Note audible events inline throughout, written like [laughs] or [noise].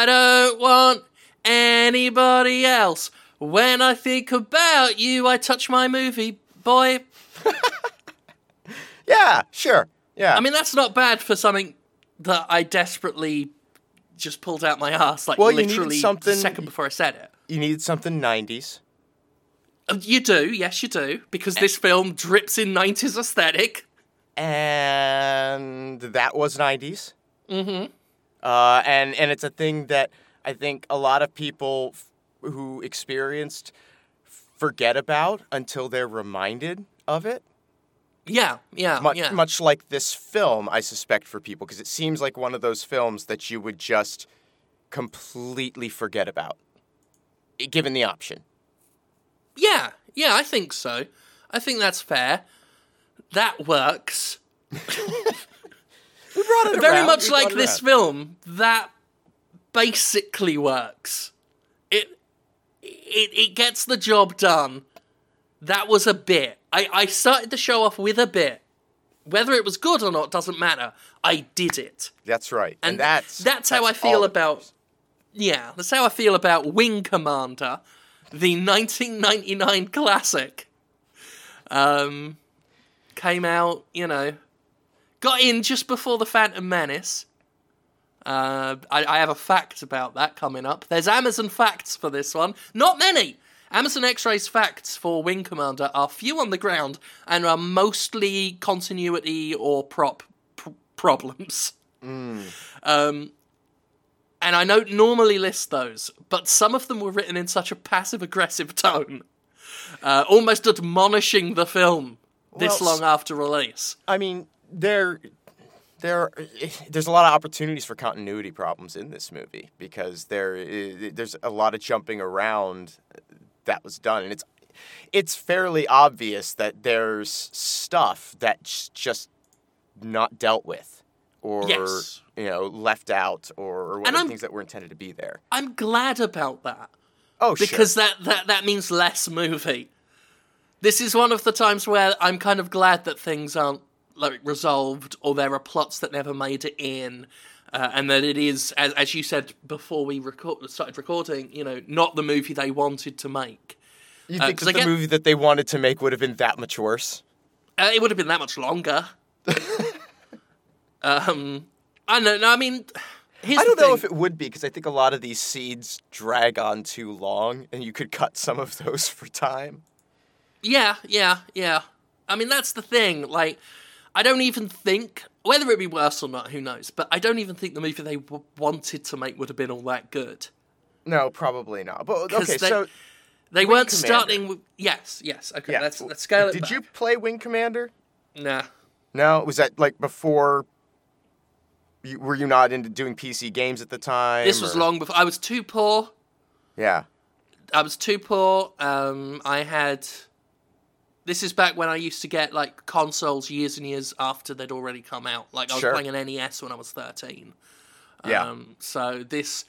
I don't want anybody else. When I think about you, I touch my movie boy. [laughs] Yeah, sure. Yeah. I mean, that's not bad for something that I desperately just pulled out my ass, like Well, literally something- the second before I said it. you needed something 90s. Uh, You do, yes, you do, because this film drips in 90s aesthetic. and that was 90s. Mm-hmm. Uh, and and it's a thing that I think a lot of people f- who experienced forget about until they're reminded of it. Yeah, yeah, Much, yeah. much like this film, I suspect for people, because it seems like one of those films that you would just completely forget about, given the option. Yeah, yeah, I think so. I think that's fair. That works. [laughs] We brought it Very around, much we like this around. film, that basically works. It it it gets the job done. That was a bit. I, I started the show off with a bit. Whether it was good or not doesn't matter. I did it. That's right, and, And that's that's how I feel about. Yeah, that's how I feel about Wing Commander, the [laughs] 1999 classic. Um, came out, you know, got in just before the Phantom Menace. Uh, I, I have a fact about that coming up. There's Amazon facts for this one. Not many. Amazon X-Rays facts for Wing Commander are few on the ground and are mostly continuity or prop pr- problems. Um, and I don't normally list those, but some of them were written in such a passive aggressive tone, uh, almost admonishing the film this Well, long after release. I mean, there, there, [sighs] there's a lot of opportunities for continuity problems in this movie because there, there's a lot of jumping around that was done, and it's, it's fairly obvious that there's stuff that's just not dealt with, or Yes. you know, left out, or, or things that were intended to be there. I'm glad about that. Oh, sure. because that, that that means less movie. This is one of the times where I'm kind of glad that things aren't like resolved or there are plots that never made it in. Uh, and that it is, as, as you said before we record, started recording, you know, not the movie they wanted to make. you think 'cause that the get- movie that they wanted to make would have been that much worse? Uh, it would have been that much longer. [laughs] um, I don't know. I mean, here's I don't know if it would be because I think a lot of these seeds drag on too long, and you could cut some of those [laughs] for time. Yeah, yeah, yeah. I mean, that's the thing. Like, I don't even think whether it'd be worse or not. Who knows? But I don't even think the movie they w- wanted to make would have been all that good. No, probably not. But okay, they- so They Wing weren't Commander. starting with yes, yes. Okay, yeah, let's let's scale it. Did back. you play Wing Commander? Nah. No, was that like before? You, were you not into doing PC games at the time? This was or- long before I was too poor. Yeah. I was too poor. Um, I had. This is back when I used to get like consoles years and years after they'd already come out. Like I was Sure. playing an NES when I was thirteen. Yeah. Um, so this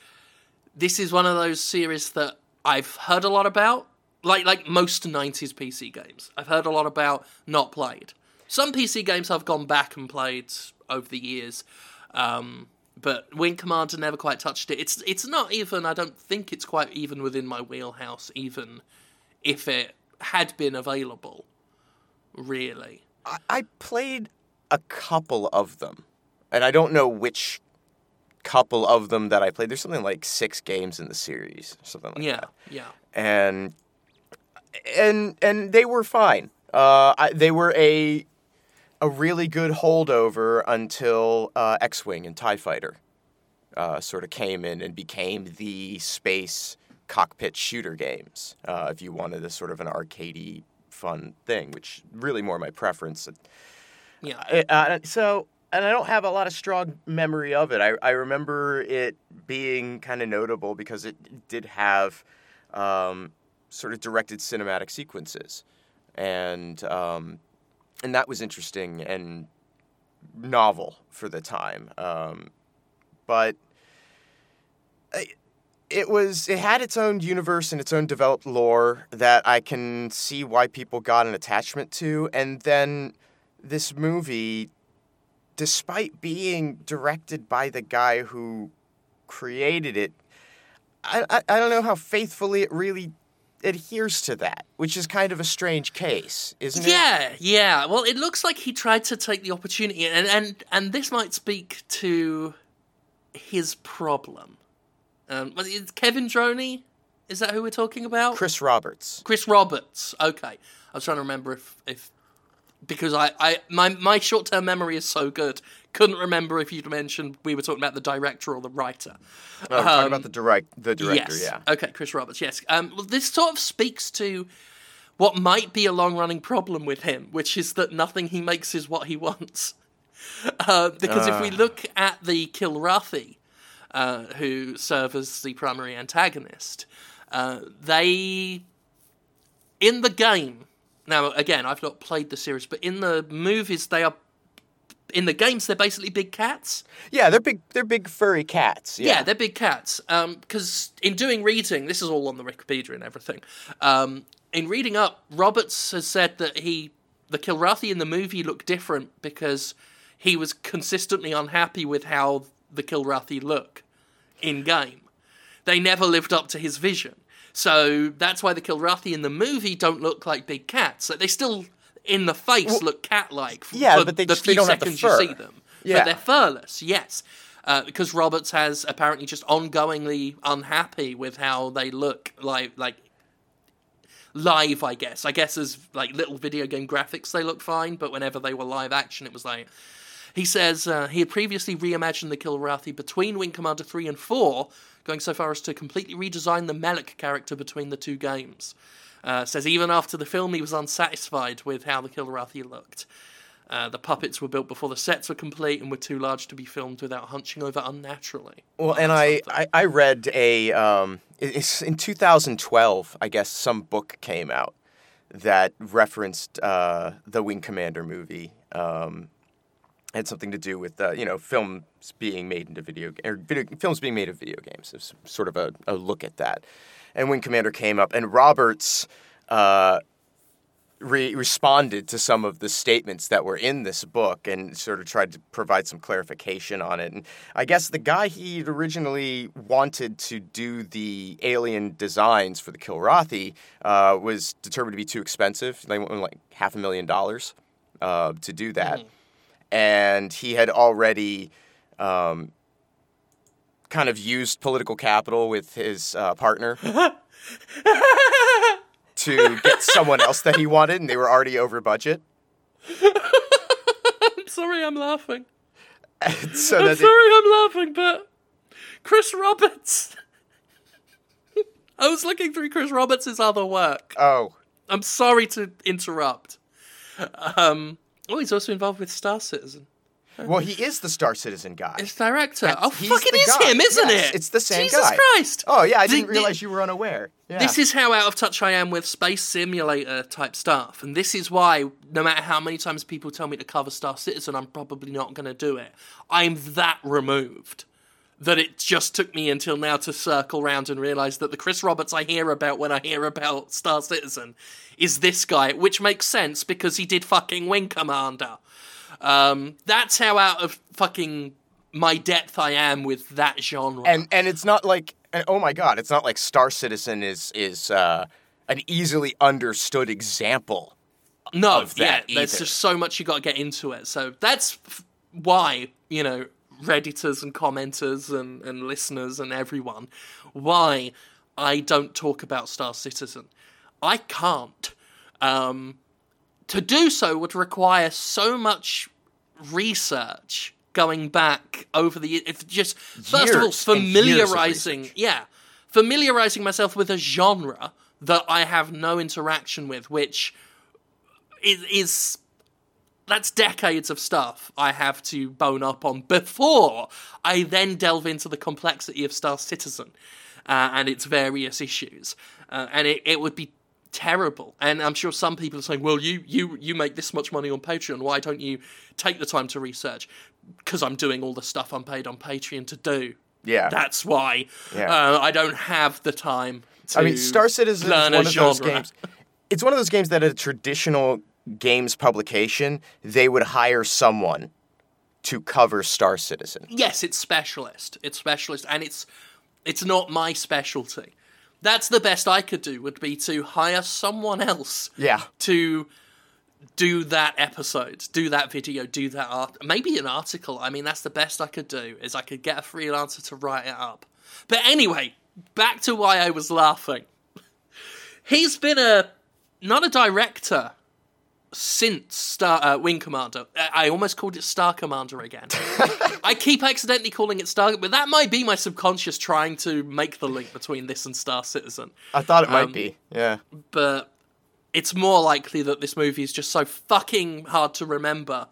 this is one of those series that I've heard a lot about. Like like most '90s PC games, I've heard a lot about, not played. Some PC games I've gone back and played over the years, um, but Wing Commander never quite touched it. It's it's not even. I don't think it's quite even within my wheelhouse, even if it had been available. Really, I, I played a couple of them, and I don't know which couple of them that I played. There's something like six games in the series, something like yeah, that. yeah. Yeah. And and and they were fine. Uh, I, they were a a really good holdover until uh, X-wing and Tie Fighter uh, sort of came in and became the space cockpit shooter games. Uh, if you wanted a sort of an arcadey fun thing, which really more my preference. Yeah. Uh, so, and I don't have a lot of strong memory of it. I, I remember it being kind of notable because it did have um, sort of directed cinematic sequences, and um, and that was interesting and novel for the time. Um, but it was it had its own universe and its own developed lore that I can see why people got an attachment to, and then this movie, despite being directed by the guy who created it, I, I I don't know how faithfully it really adheres to that, which is kind of a strange case, isn't it? Yeah, yeah. Well, it looks like he tried to take the opportunity, and and and this might speak to his problem. Um, was it Kevin Droney? Is that who we're talking about? Chris Roberts. Chris Roberts. Okay, I was trying to remember if if because I, I my my short term memory is so good. Couldn't remember if you'd mentioned we were talking about the director or the writer. Oh, we're talking about the direct the director, yes. yeah. Okay, Chris Roberts. Yes. Um, well, this sort of speaks to what might be a long running problem with him, which is that nothing he makes is what he [laughs] wants. Uh, because if we Ah. look at the Kilrathi, uh, who serve as the primary antagonist, uh, they in the game. Now, again, I've not played the series, but in the movies, they are. In the games, they're basically big cats. Yeah, they're big they're big furry cats. Yeah, Yeah. they're big cats. Because in doing reading, this is all on the Wikipedia and everything. Um, in reading up, Roberts has said that he, the Kilrathi in the movie looked different because he was consistently unhappy with how the Kilrathi look in game. They never lived up to his vision. So that's why the Kilrathi in the movie don't look like big cats. Like, they still, in the face, look cat-like. f- yeah, for but they the just- they few don't have the seconds fur. you see them. Yeah. But they're furless, yes. Uh, because Roberts has apparently just ongoingly unhappy with how they look like like live, I guess. I guess as like little video game graphics they look fine, but whenever they were live action it was like he says uh, he had previously reimagined the Kilrathi between Wing Commander 3 and 4, going so far as to completely redesign the Melek character between the two games. Uh, says even after the film, he was unsatisfied with how the Kilrathi looked. Uh, the puppets were built before the sets were complete and were too large to be filmed without hunching over unnaturally. Well, and I, I, I read a um, it's in 2012. I guess some book came out that referenced uh, the Wing Commander movie. Um, had something to do with uh, you know films being made into video or video, films being made of video games. It's sort of a, a look at that. And when Commander came up, and Roberts. Uh, re- responded to some of the statements that were in this book and sort of tried to provide some clarification on it. And I guess the guy he originally wanted to do the alien designs for the Kilrathi uh, was determined to be too expensive. They went like half a million dollars uh, to do that. And he had already um, kind of used political capital with his uh, partner [laughs] to get someone else that he wanted, and they were already over budget. [laughs] I'm sorry I'm laughing. So I'm sorry I'm laughing, but Chris Roberts. [laughs] I was looking through Chris Roberts' other work. oh, I'm sorry to interrupt. Um, oh, he's also involved with Star Citizen. well, he is the Star Citizen guy. It's director. oh, he's fuck, it is guy. him, isn't Yes, it? it's the same Jesus guy. Jesus Christ. Oh yeah, I didn't the- realize you were unaware. Yeah. This is how out of touch I am with space simulator type stuff, and this is why no matter how many times people tell me to cover Star Citizen, I'm probably not going to do it. I'm that removed that it just took me until now to circle round and realize that the Chris Roberts I hear about when I hear about Star Citizen is this guy, which makes sense because he did fucking Wing Commander. Um, that's how out of fucking my depth I am with that genre. and and it's not like and oh my god, it's not like Star Citizen is is uh, an easily understood example. no, of yeah, that there's just so much you got to get into it. So that's f- why you know redditors and commenters and and listeners and everyone why I don't talk about Star Citizen. I can't. Um, to do so would require so much research going back over the if just first of all years of familiarizing yeah familiarizing myself with a genre that I have no interaction with which is, is that's decades of stuff I have to bone up on before I then delve into the complexity of Star Citizen uh, and its various issues. Uh, and it, it would be terrible. And I'm sure some people are saying, well, you, you, you make this much money on Patreon. Why don't you take the time to research? Because I'm doing all the stuff I'm paid on Patreon to do. Yeah. That's why Yeah. uh, I don't have the time to I mean, Star Citizen is one of those games. It's one of those games that a traditional games publication they would hire someone to cover Star Citizen. yes, it's specialist. It's specialist, and it's It's not my specialty. That's the best I could do. Would be to hire someone else Yeah. to do that episode, do that video, do that art, maybe an article. I mean, that's the best I could do. Is I could get a freelancer to write it up. But anyway, back to why I was laughing. [laughs] He's been a not a director since Star uh, Wing Commander. I I almost called it Star Commander again. [laughs] I keep accidentally calling it Star, but that might be my subconscious trying to make the link between this and Star Citizen I thought it might Um, be. Yeah. but it's more likely that this movie is just so fucking hard to remember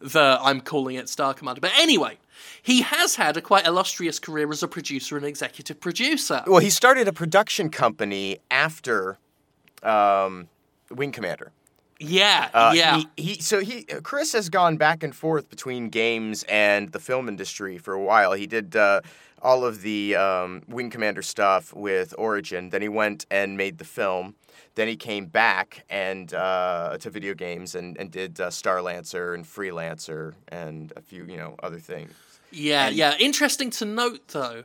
that I'm calling it Star Commander. But anyway, he has had a quite illustrious career as a producer and executive producer. Well, he started a production company after um, Wing Commander. Yeah, Uh, yeah. He, he so he Chris has gone back and forth between games and the film industry for a while. He did uh, all of the um, Wing Commander stuff with Origin. Then he went and made the film. Then he came back and uh, to video games and, and did uh, Starlancer and Freelancer and a few you know other things. yeah, yeah. Interesting to note, though,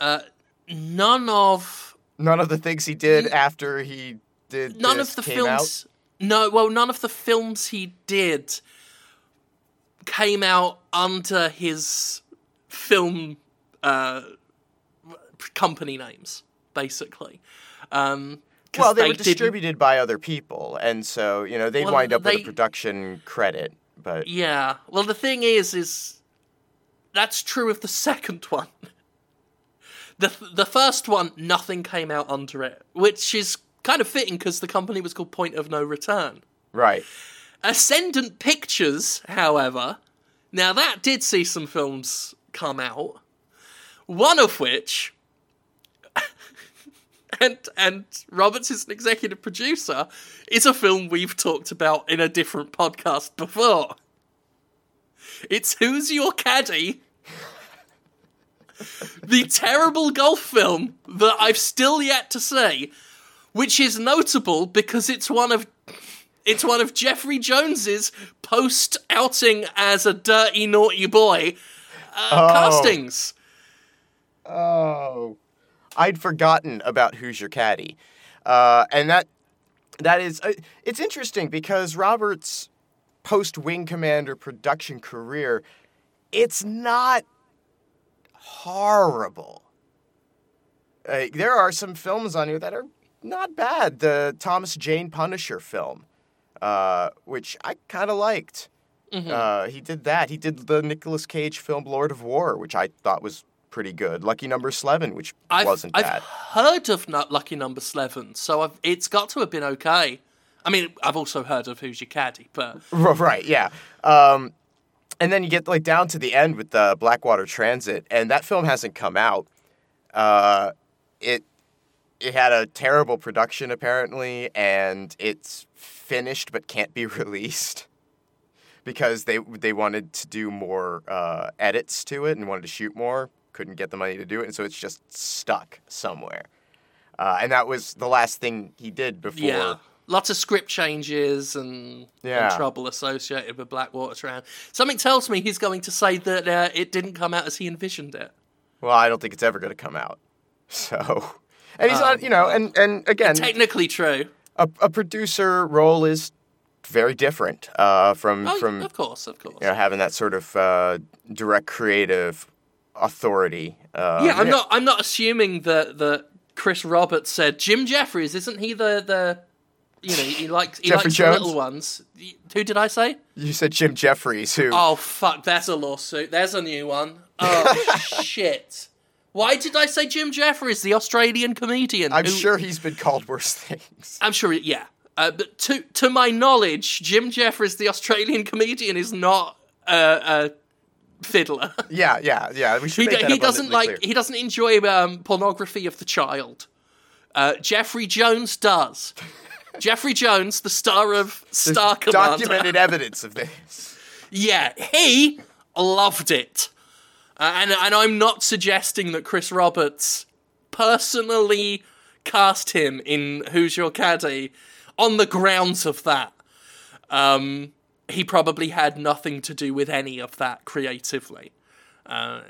uh, none of None of the things he did after he did none this of the came out. No, well, none of the films he did came out under his film uh, company names, basically. Um, Well, they, were didn't- distributed by other people, and so you know they Well, wind up with a production credit. But Yeah. Well, the thing is, is that's true of the [laughs] second one. The the first one, nothing came out under it, which is kind of fitting because the company was called Point of No Return. right, Ascendant Pictures, however, now that did see some films come out. One of which, [laughs] and and Roberts is an executive producer, is a film we've talked about in a different podcast before. It's Who's Your Caddy? [laughs] the terrible golf film that I've still yet to see, which is notable because it's one of it's one of Jeffrey Jones's post outing as a dirty naughty boy uh, Oh. castings. Oh, I'd forgotten about Who's Your Caddy, uh, and that that is uh, it's interesting because Robert's post Wing Commander production career, it's not horrible. Uh, there are some films on here that are not bad. The Thomas Jane Punisher film, uh, which I kind of liked. Uh, he did that. He did the Nicolas Cage film Lord of War, which I thought was pretty good. Lucky Number Slevin, which I've, wasn't bad. I've heard of Nut Lucky Number Slevin, so I've, it's got to have been okay. I mean, I've also heard of Who's Your Caddy, but right, yeah. Um, and then you get like down to the end with the Blackwater Transit, and that film hasn't come out. Uh, it it had a terrible production apparently, and it's finished but can't be [laughs] released because they they wanted to do more uh, edits to it and wanted to shoot more, couldn't get the money to do it, and so it's just stuck somewhere. Uh, and that was the last thing he did before. yeah, lots of script changes and, Yeah. and trouble associated with Blackwater Tran. Something tells me he's going to say that uh, it didn't come out as he envisioned it. Well, I don't think it's ever going to come out. [laughs] So, and he's Um, not, you know, and and again, Technically true. a, a producer role is very different uh, from Oh, from of course, of course. you know having that sort of uh, direct creative authority. Uh, yeah, I'm not. I'm not assuming that that Chris Roberts said Jim Jeffries isn't he the the you know he likes he Jeffrey likes Jones? the little ones. Who did I say? You said Jim Jeffries, who Oh fuck, that's a lawsuit. There's a new one. Oh [laughs] shit. Why did I say Jim Jeffries, the Australian comedian? I'm who- sure he's been called worse things. I'm sure. Yeah. Uh, but to to my knowledge, Jim Jeffries, the Australian comedian, is not a, a fiddler. [laughs] Yeah, yeah, yeah. We should he, make that he doesn't like clear. he doesn't enjoy um, pornography of the child. Uh, Jeffrey Jones does. [laughs] Jeffrey Jones, the star of There's Star Commander. documented evidence of this. [laughs] Yeah, he loved it. Uh, and and I'm not suggesting that Chris Roberts personally cast him in Who's Your Caddy on the grounds of that. Um, he probably had nothing to do with any of that creatively. Uh,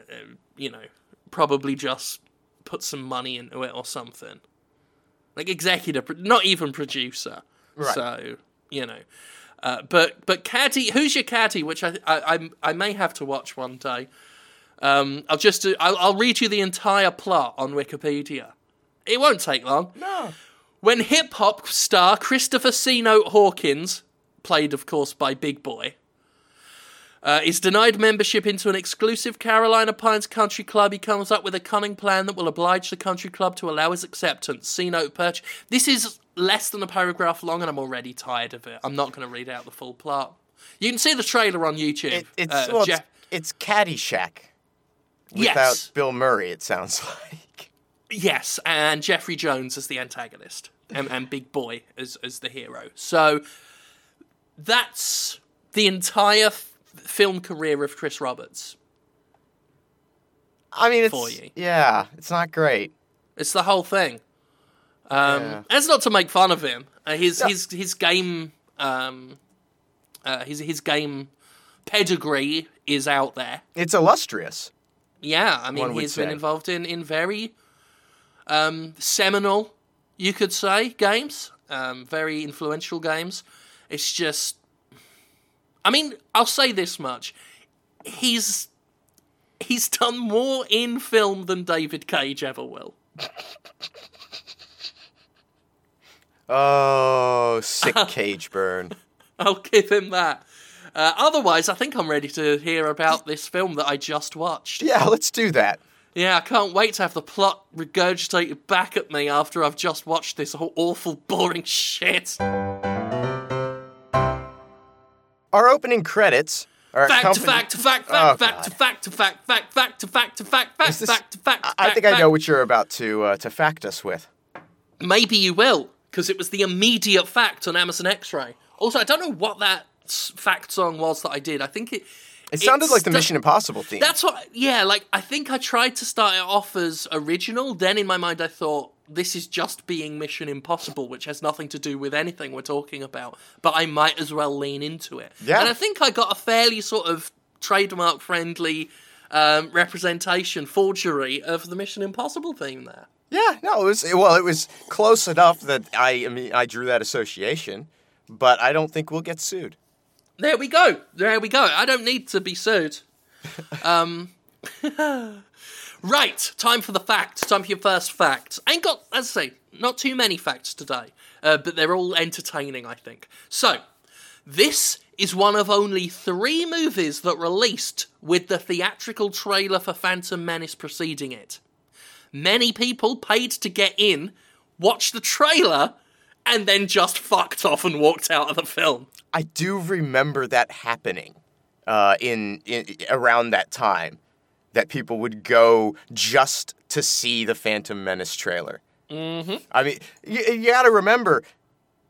you know, probably just put some money into it or something. Like executive, not even producer. Right. So you know, uh, but but caddy, who's your caddy? Which I I I, I may have to watch one day. Um, I'll just do, I'll, I'll read you the entire plot on Wikipedia. It won't take long. No. When hip hop star Christopher C. Note Hawkins, played of course by Big Boi, uh, is denied membership into an exclusive Carolina Pines country club, he comes up with a cunning plan that will oblige the country club to allow his acceptance. C. Note Perch. This is less than a paragraph long, and I'm already tired of it. I'm not going to read out the full plot. You can see the trailer on YouTube. It, it's Uh, well, it's, it's Caddyshack without yes, Bill Murray. It sounds [laughs] like. yes, and Jeffrey Jones as the antagonist, and, and Big Boi as as the hero. So that's the entire f- film career of Chris Roberts. I mean, it's For you. yeah, it's not great. It's the whole thing. Um, Yeah. That's not to make fun of him. Uh, his No. his his game um, uh, his his game pedigree is out there. It's illustrious. Yeah, I mean he's been involved in in very um, seminal, you could say, games. Um, very influential games. It's just, I mean, I'll say this much: he's he's done more in film than David Cage ever will. Oh, sick [laughs] cage burn. I'll give him that. Uh, otherwise, I think I'm ready to hear about this film that I just watched. Yeah, let's do that. Yeah, I can't wait to have the plot regurgitated back at me after I've just watched this awful, boring shit. Our opening credits are Fact to fact to fact, Oh, fact, fact to fact to fact, fact, fact to fact to fact, fact, fact to fact. I think I know what you're about to uh, to fact us with. Maybe you will, because it was the immediate fact on Amazon X-Ray. Also, I don't know what that fact song was that I did. I think it. It sounded like the stu- Mission Impossible theme. That's what, yeah, like, I think I tried to start it off as original. Then in my mind, I thought, this is just being Mission Impossible, which has nothing to do with anything we're talking about. But I might as well lean into it. Yeah. And I think I got a fairly sort of trademark friendly um, representation, forgery of the Mission Impossible theme there. yeah, no, it was well, it was close enough that I, I mean I drew that association, but I don't think we'll get sued. There we go. There we go. I don't need to be sued. Um, [laughs] right, time for the fact. Time for your first fact. Ain't got, as I say, not too many facts today, uh, but they're all entertaining, I think. So, this is one of only three movies that released with the theatrical trailer for Phantom Menace preceding it. Many people paid to get in, watched the trailer, and then just fucked off and walked out of the film. I do remember that happening uh, in, in around that time that people would go just to see the Phantom Menace trailer. Mm-hmm. I mean, you, you got to remember,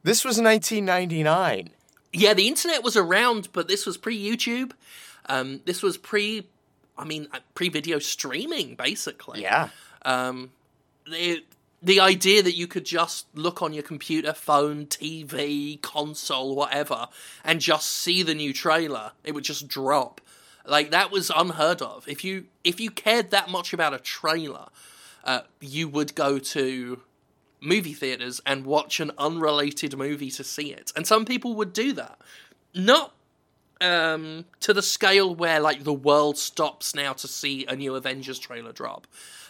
this was 1999. Yeah, the internet was around, but this was pre YouTube. Um, this was pre, I mean, pre video streaming, basically. Yeah. Um, the idea that you could just look on your computer, phone, TV, console, whatever, and just see the new trailer, it would just drop. Like that was unheard of. If you if you cared that much about a trailer, uh, you would go to movie theaters and watch an unrelated movie to see it. And some people would do that. Not um, to the scale where like the world stops now to see a new Avengers trailer drop.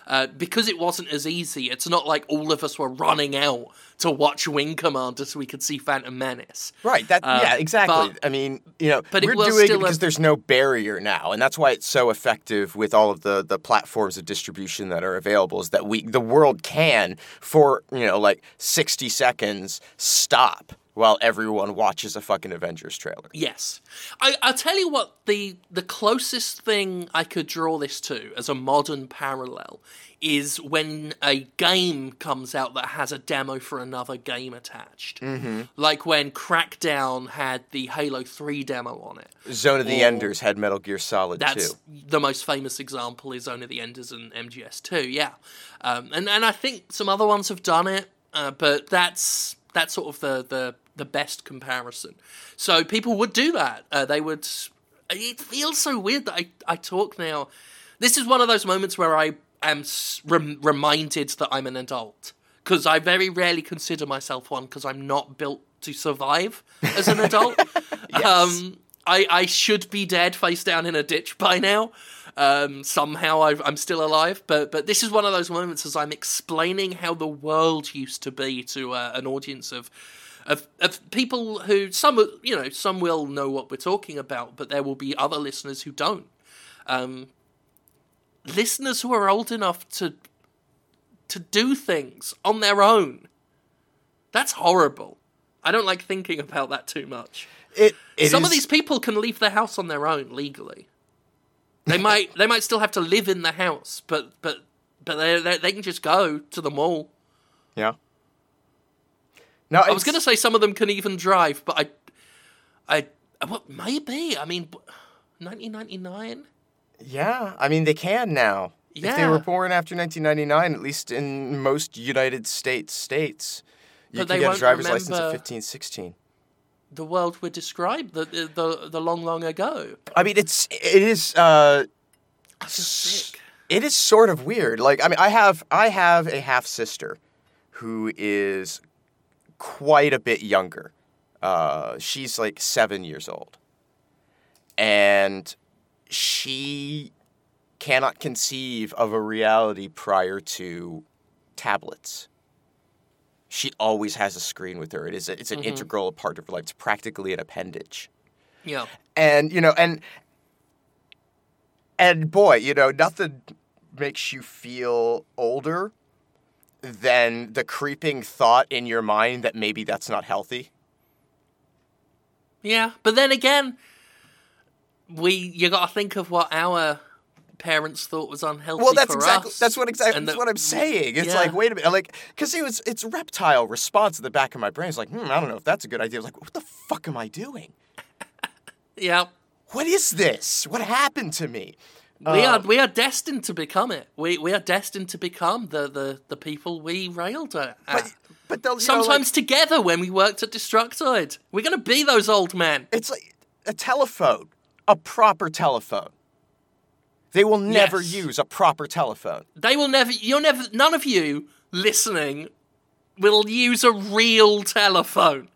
Uh, because it wasn't as easy, it's not like all of us were running out to watch Wing Commander so we could see Phantom Menace. Right. That. Uh, yeah. Exactly. but- I mean, you know, but we're doing it still a- because there's no barrier now, and that's why it's so effective with all of the the platforms of distribution that are available. Is that we the world can for you know like 60 seconds stop while everyone watches a fucking Avengers trailer. Yes, I, I'll tell you what the the closest thing I could draw this to as a modern parallel is when a game comes out that has a demo for another game attached. Mm-hmm. Like when Crackdown had the Halo Three demo on it. Zone of the Or- Enders had Metal Gear Solid That's 2. the most famous example is Zone of the Enders and MGS2, yeah. Um, and, and I think some other ones have done it, uh, but that's that's sort of the, the, the best comparison. So people would do that. Uh, they would. It feels so weird that I, I talk now. This is one of those moments where I am rem- reminded that I'm an adult because I very rarely consider myself one because I'm not built to survive as an adult. [laughs] um, I I should be dead, face down in a ditch by now. Um, somehow I've, I'm still alive, but but this is one of those moments as I'm explaining how the world used to be to uh, an audience of of, of people who some you know some will know what we're talking about, but there will be other listeners who don't. Um, listeners who are old enough to to do things on their own. That's horrible. I don't like thinking about that too much. It, it Some of these people can leave their house on their own legally. They [laughs] might they might still have to live in the house, but but but they they, they can just go to the mall. Yeah. No, I was going to say some of them can even drive, but I I what maybe I mean 1999. Yeah, I mean they can now. Yeah. If they were born after 1999, at least in most United States states, you But can get a driver's license at 15, 16. The world we described the the the, long long ago. I mean, it's it is uh, it is sort of weird. Like, I mean, I have I have a half sister who is quite a bit younger. Uh, she's like seven years old, and she cannot conceive of a reality prior to tablets. She always has a screen with her. It is a, it's an integral part of her life. It's practically an appendage Yeah. and you know and and boy you know nothing makes you feel older than the creeping thought in your mind that maybe that's not healthy? Yeah, but then again, we you got to think of what our parents thought was unhealthy. well that's exactly us, that's what exactly that's that- what i'm saying. It's yeah. like wait a minute like because it was it's reptile response in the back of my brain. It's like hmm i don't know if that's a good idea. I was like what the fuck am i doing? [laughs] Yeah, what is this? What happened to me we Uh, are we are destined to become it. We we are destined to become the the, the people we railed at. but but they'll you know, like- Sometimes together when we worked at Destructoid, we're gonna be those old men. It's like a telephone, a proper telephone. They will never Yes. use a proper telephone. They will never. You'll never. None of you listening will use a real telephone.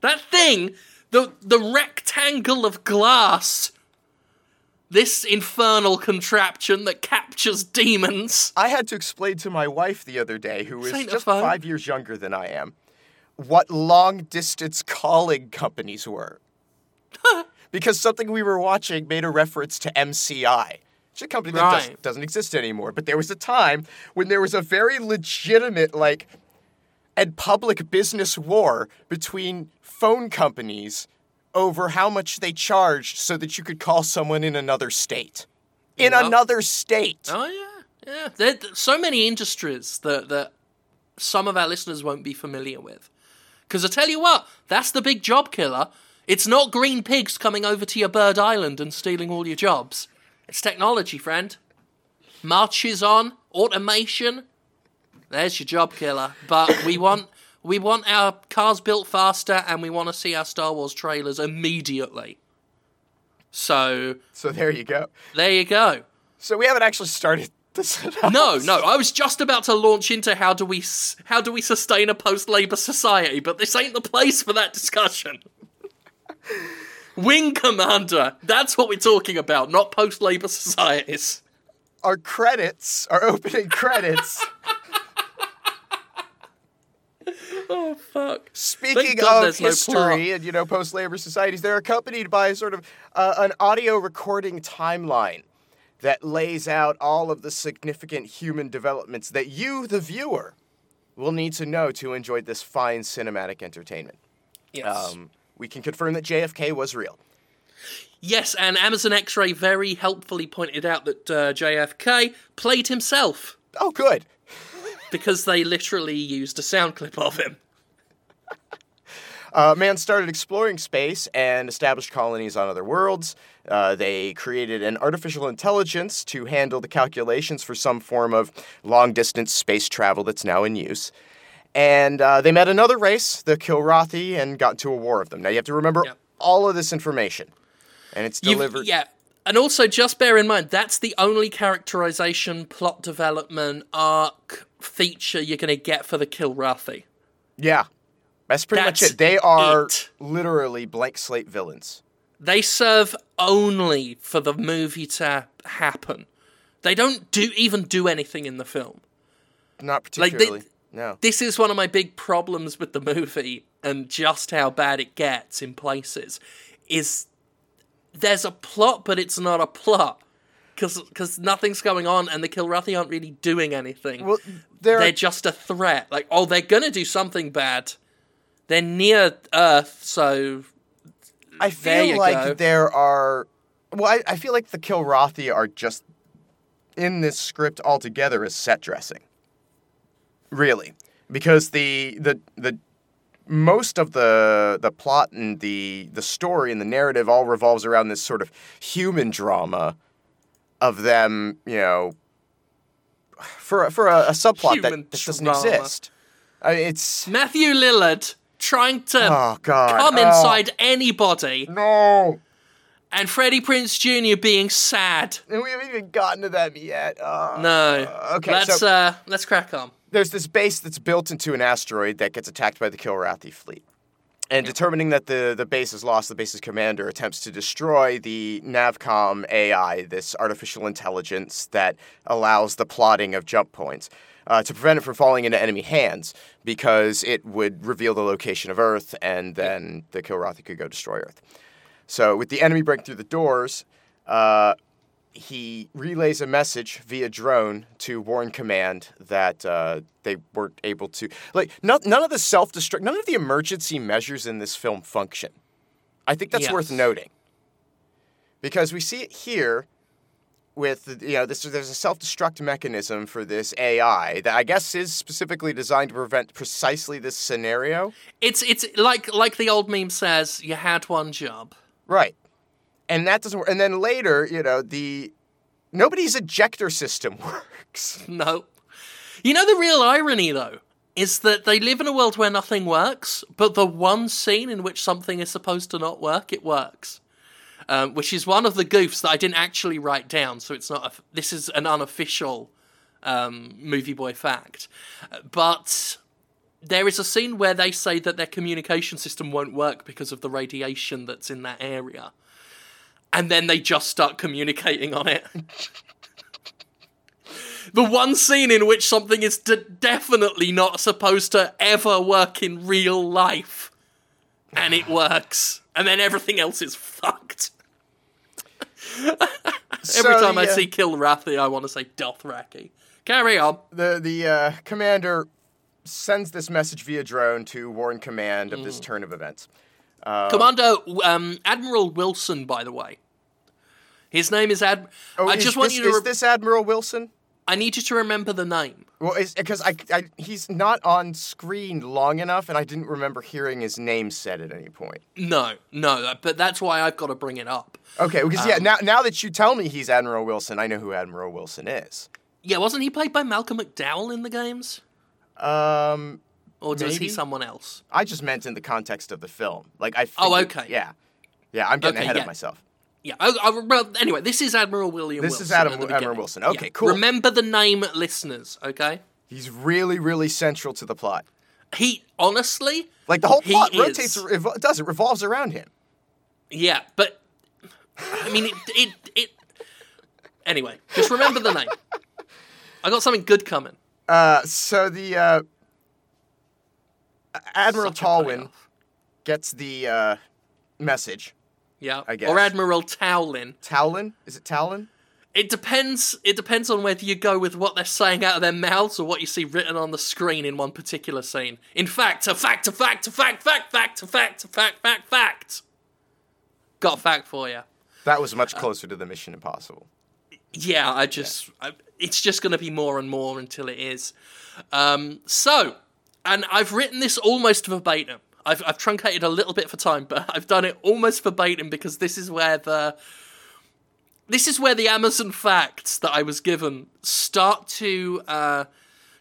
That thing, the the rectangle of glass, this infernal contraption that captures demons. I had to explain to my wife the other day, who is just five years younger than I am, what long distance calling companies were. [laughs] because something we were watching made a reference to MCI. It's a company that does, doesn't exist anymore. But there was a time when there was a very legitimate, like, and public business war between phone companies over how much they charged so that you could call someone in another state. In Yep. another state. Oh yeah, yeah. There so many industries that that some of our listeners won't be familiar with. Because I tell you what, that's the big job killer. It's not green pigs coming over to your bird island and stealing all your jobs. It's technology, friend. Marches on, automation. There's your job killer. But we want we want our cars built faster, and we want to see our Star Wars trailers immediately. So So there you go. there you go. So we haven't actually started this. at all. No, no. I was just about to launch into how do we how do we sustain a post-labor society, but this ain't the place for that discussion. [laughs] Wing Commander. That's what we're talking about, not post-labor societies. Our credits, our opening credits. [laughs] [laughs] Oh fuck. Speaking of no history and you know post-labor societies, they're accompanied by sort of uh, an audio recording timeline that lays out all of the significant human developments that you, the viewer, will need to know to enjoy this fine cinematic entertainment. Yes. Um, we can confirm that JFK was real. yes, and Amazon X-Ray very helpfully pointed out that uh, JFK played himself Oh, good. Because they literally used a sound clip of him. Uh, man started exploring space and established colonies on other worlds. Uh, they created an artificial intelligence to handle the calculations for some form of long distance space travel that's now in use. And uh, they met another race, the Kilrathi, and got into a war of them. Now you have to remember Yep. all of this information. And it's You've- delivered. yeah. And also, just bear in mind, that's the only characterization, plot development, arc, feature you're going to get for the Kilrathi. Yeah. That's pretty much it. They are it. literally blank slate villains. They serve only for the movie to happen. They don't do even do anything in the film. Not Like, they- particularly. no. This is one of my big problems with the movie and just how bad it gets in places is there's a plot but it's not a plot because nothing's going on and the Kilrathi aren't really doing anything. Well, they're are, just a threat. Like, oh, they're gonna do something bad. They're near Earth, so I feel like go. there are. Well, I, I feel like the Kilrathi are just in this script altogether as set dressing. Really, because the the the most of the the plot and the the story and the narrative all revolves around this sort of human drama of them, you know, for a- for a, a subplot that, Human that doesn't drama. exist. I mean, it's Matthew Lillard trying to oh god, come oh, inside anybody, No, and Freddie Prinze Jr. being sad. And we haven't even gotten to them yet. Uh, No. okay, Let's so- uh let's crack on. There's this base that's built into an asteroid that gets attacked by the Kilrathi fleet. And determining that the, the base is lost, the base's commander attempts to destroy the Navcom AI, this artificial intelligence that allows the plotting of jump points, uh, to prevent it from falling into enemy hands because it would reveal the location of Earth and then the Kilrathi could go destroy Earth. So, with the enemy breaking through the doors, uh, he relays a message via drone to warn command that uh, they weren't able to like not, none of the self-destruct none of the emergency measures in this film function i think that's worth noting because we see it here with you know this there's a self-destruct mechanism for this ai that i guess is specifically designed to prevent precisely this scenario It's it's like like the old meme says, you had one job. Right. And that doesn't work. And then later, you know, the nobody's ejector system [laughs] works. No. You know the real irony though is that they live in a world where nothing works, but the one scene in which something is supposed to not work, it works. Um, which is one of the goofs that I didn't actually write down, so it's not. A, this is an unofficial um, movie boy fact, but there is a scene where they say that their communication system won't work because of the radiation that's in that area, and then they just start communicating on it. the one scene in which something is d- definitely not supposed to ever work in real life, and it works, and then everything else is fucked. [laughs] Every So, time I see Kilrathi, I want to say Dothraki. Carry on. the the uh, commander sends this message via drone to Warren command of Mm. this turn of events. Commander um, Admiral Wilson, by the way. His name is Ad. Oh, I is just want this, you to. Is this Admiral Wilson? I need you to remember the name. Well, because I, I he's not on screen long enough, and I didn't remember hearing his name said at any point. No, no, but that's why I've got to bring it up. Okay, because Um, yeah, now now that you tell me he's Admiral Wilson, I know who Admiral Wilson is. Yeah, wasn't he played by Malcolm McDowell in the games? Um, Or does Maybe. he someone else? I just meant in the context of the film. Like I. Oh, okay. Yeah, yeah. I'm getting Okay, ahead yeah. of myself. Yeah. Oh, oh, well, anyway, this is Admiral William. This Wilson is Adam- Admiral beginning. Wilson. Okay, Yeah. cool. Remember the name, listeners. Okay. He's really, really central to the plot. He honestly, Like the whole He plot is. rotates, revo- does it revolves around him. yeah, but I mean, it, it, it. Anyway, just remember the name. [laughs] I got something good coming. Uh, so the uh, Admiral Such a gets the uh, message. Yeah, I guess. or Admiral Tolwyn. Talon? Is it Talon? It depends. It depends on whether you go with what they're saying out of their mouths or what you see written on the screen in one particular scene. In fact, a fact, a fact, a fact, fact, fact, a fact, a fact, fact, fact. Got a fact for you. That was Uh, much closer to the Mission Impossible. Yeah, I just. I, it's just going to be more and more until it is. Um, so, and I've written this almost verbatim. I've, I've truncated a little bit for time, but I've done it almost verbatim because this is where the. This is where the Amazon facts that I was given start to uh,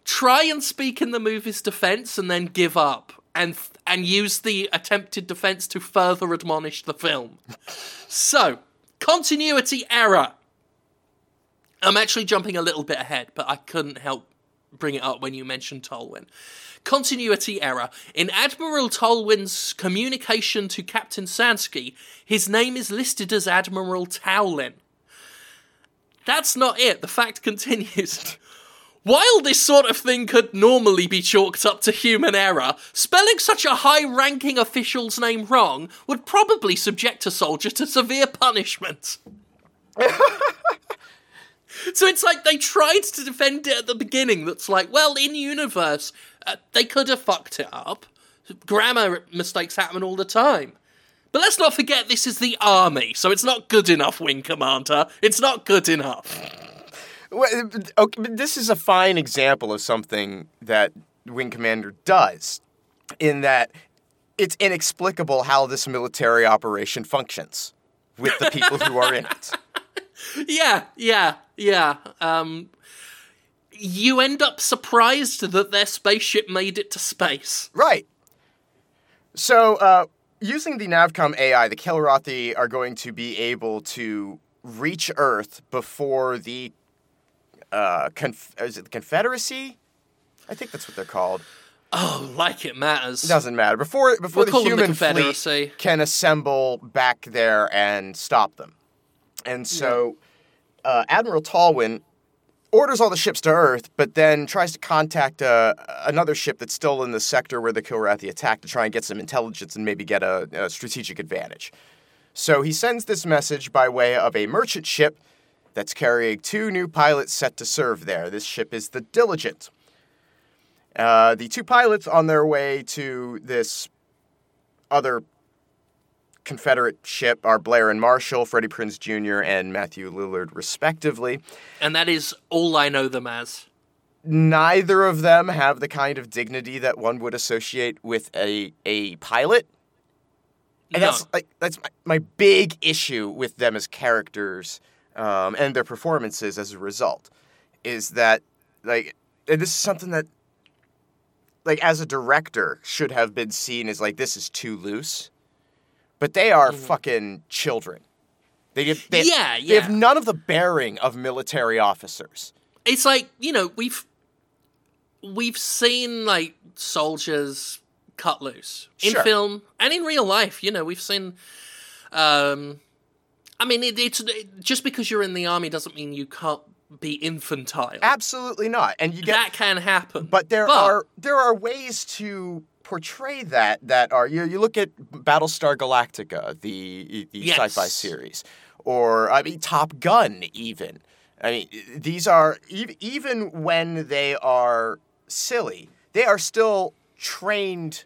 try and speak in the movie's defense and then give up and and use the attempted defense to further admonish the film. So, Continuity error. I'm actually jumping a little bit ahead, but I couldn't help bring it up when you mentioned Tolwyn. Continuity error. In Admiral Tolwyn's communication to Captain Sansky, his name is listed as Admiral Towlin. That's not it. The fact [laughs] continues. While this sort of thing could normally be chalked up to human error, spelling such a high ranking official's name wrong would probably subject a soldier to severe punishment. [laughs] so it's like they tried to defend it at the beginning, that's like, well, in universe, uh, they could have fucked it up. Grammar mistakes happen all the time. But let's not forget this is the army, so it's not good enough, Wing Commander. It's not good enough. Well, okay, but this is a fine example of something that Wing Commander does, in that it's inexplicable how this military operation functions with the people who are in it. [laughs] Yeah, yeah, yeah. Um, you end up surprised that their spaceship made it to space. Right. So, uh, using the Navcom AI, the Kilrathi are going to be able to reach Earth before the uh, conf- is it the Confederacy? I think that's what they're called. Oh, like it matters. It doesn't matter. Before before We'll the them the human fleet can assemble back there and stop them. And so uh, Admiral Tolwyn orders all the ships to Earth, but then tries to contact uh, another ship that's still in the sector where the Kilrathi attacked to try and get some intelligence and maybe get a, a strategic advantage. So he sends this message by way of a merchant ship that's carrying two new pilots set to serve there. This ship is the Diligent. Uh, the two pilots on their way to this other Confederate ship are Blair and Marshall, Freddie Prinze Jr., and Matthew Lillard, respectively. And that is all I know them as. Neither of them have the kind of dignity that one would associate with a, a pilot. And No. that's like that's my, my big issue with them as characters um, and their performances as a result is that like and this is something that like as a director should have been seen as like this is too loose, but they are fucking children. They they, Yeah, they have none of the bearing of military officers. It's like, you know, we've we've seen like soldiers cut loose in Sure. film and in real life, you know, we've seen um I mean, it, it's it, just because you're in the army doesn't mean you can't be infantile. Absolutely not. And you get that can happen. But there are there are ways to portray that that are you you look at Battlestar Galactica, the the Yes. sci-fi series, or I mean Top Gun even. I mean these are even when they are silly, they are still trained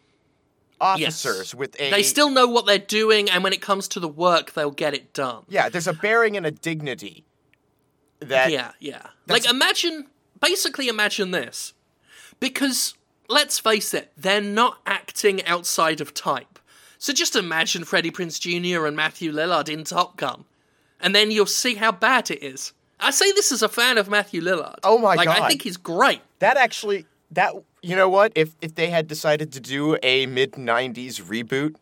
officers with a they still know what they're doing, and when it comes to the work, they'll get it done. yeah. There's a bearing and a dignity that yeah, yeah. Like imagine, basically imagine this, because let's face it, they're not acting outside of type. So just imagine Freddie Prinze Jr. and Matthew Lillard in Top Gun, and then you'll see how bad it is. I say this as a fan of Matthew Lillard. Oh my god. I think he's great. That actually, that you know what? If if they had decided to do a mid '90s reboot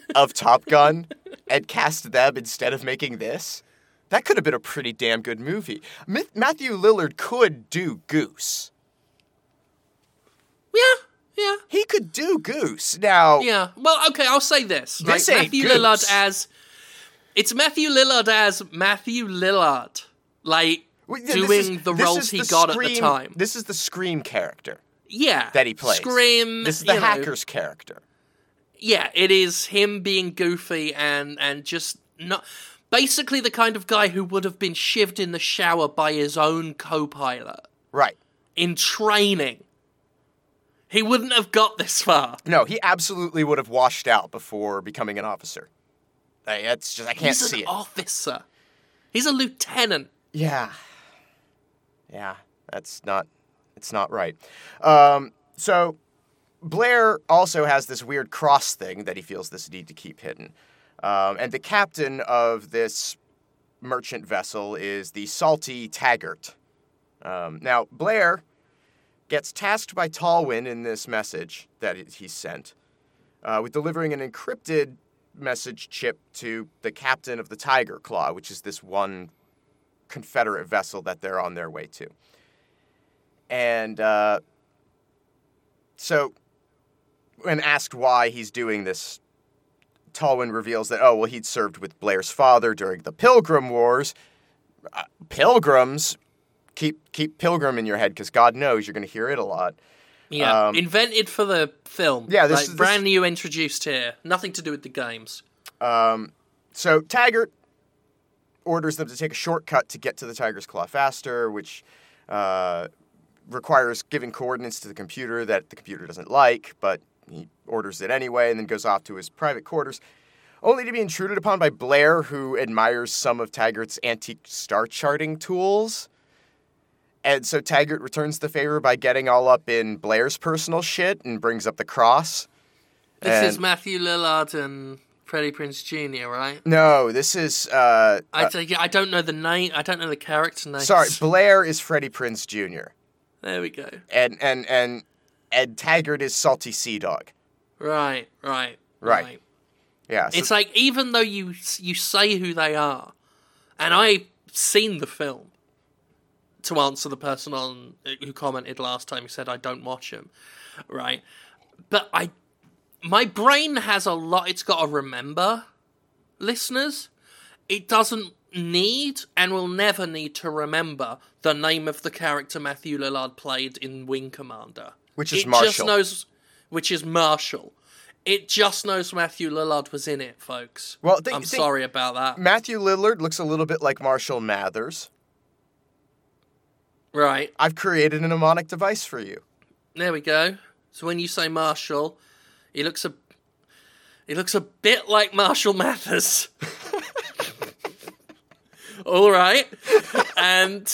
[laughs] of Top Gun and cast them instead of making this, that could have been a pretty damn good movie. Matthew Lillard could do Goose. Yeah, yeah. He could do Goose. Now, Yeah. Well, okay, I'll say this. Right? Matthew Goose. Lillard as it's Matthew Lillard as Matthew Lillard, like w- this doing is- the roles is he the got at the Scream- time. This is the Scream character yeah, that he plays. Scream. This is the you know. hacker's character. Yeah, it is him being goofy and and just not basically the kind of guy who would have been shivved in the shower by his own co-pilot Right. in training. He wouldn't have got this far. No, he absolutely would have washed out before becoming an officer. Like, that's just I can't see it. He's see an it. officer. He's a lieutenant. Yeah. Yeah, that's not it's not right. Um, so Blair also has this weird cross thing that he feels this need to keep hidden. Um, and the captain of this merchant vessel is the salty Taggart. Um, now, Blair gets tasked by Tolwyn in this message that he sent uh, with delivering an encrypted message chip to the captain of the Tiger Claw, which is this one Confederate vessel that they're on their way to. And uh, so, when asked why he's doing this, Tolwyn reveals that, oh, well, he'd served with Blair's father during the Pilgrim Wars. Uh, pilgrims, keep keep Pilgrim in your head because God knows you're going to hear it a lot. Yeah, Um, invented for the film. Yeah, this like, is- this- brand new introduced here. Nothing to do with the games. Um, so Taggart orders them to take a shortcut to get to the Tiger's Claw faster, which uh, requires giving coordinates to the computer that the computer doesn't like, but he orders it anyway and then goes off to his private quarters, only to be intruded upon by Blair, who admires some of Taggart's antique star charting tools. And so Taggart returns the favor by getting all up in Blair's personal shit and brings up the cross. This And- is Matthew Lillard and Freddie Prinze Jr., right? No, this is uh, I, uh, I don't know the name. I don't know the character name. sorry, Blair is Freddie Prinze Jr. There we go. and and and Ed Taggart is Salty Sea Dog. Right, right, Right. Yeah, so- It's like even though you you say who they are, and I've seen the film. To answer the person on who commented last time, who said I don't watch them, right? But I, my brain has a lot. It's got to remember, listeners. It doesn't need and will never need to remember the name of the character Matthew Lillard played in Wing Commander, Which is it Just Marshall. knows, which is Marshall. It just knows Matthew Lillard was in it, folks. Well, think- I'm think- sorry about that. Matthew Lillard looks a little bit like Marshall Mathers. Right I've created a mnemonic device for you. there we go. So when you say Marshall, he looks a he looks a bit like Marshall Mathers. [laughs] All right, and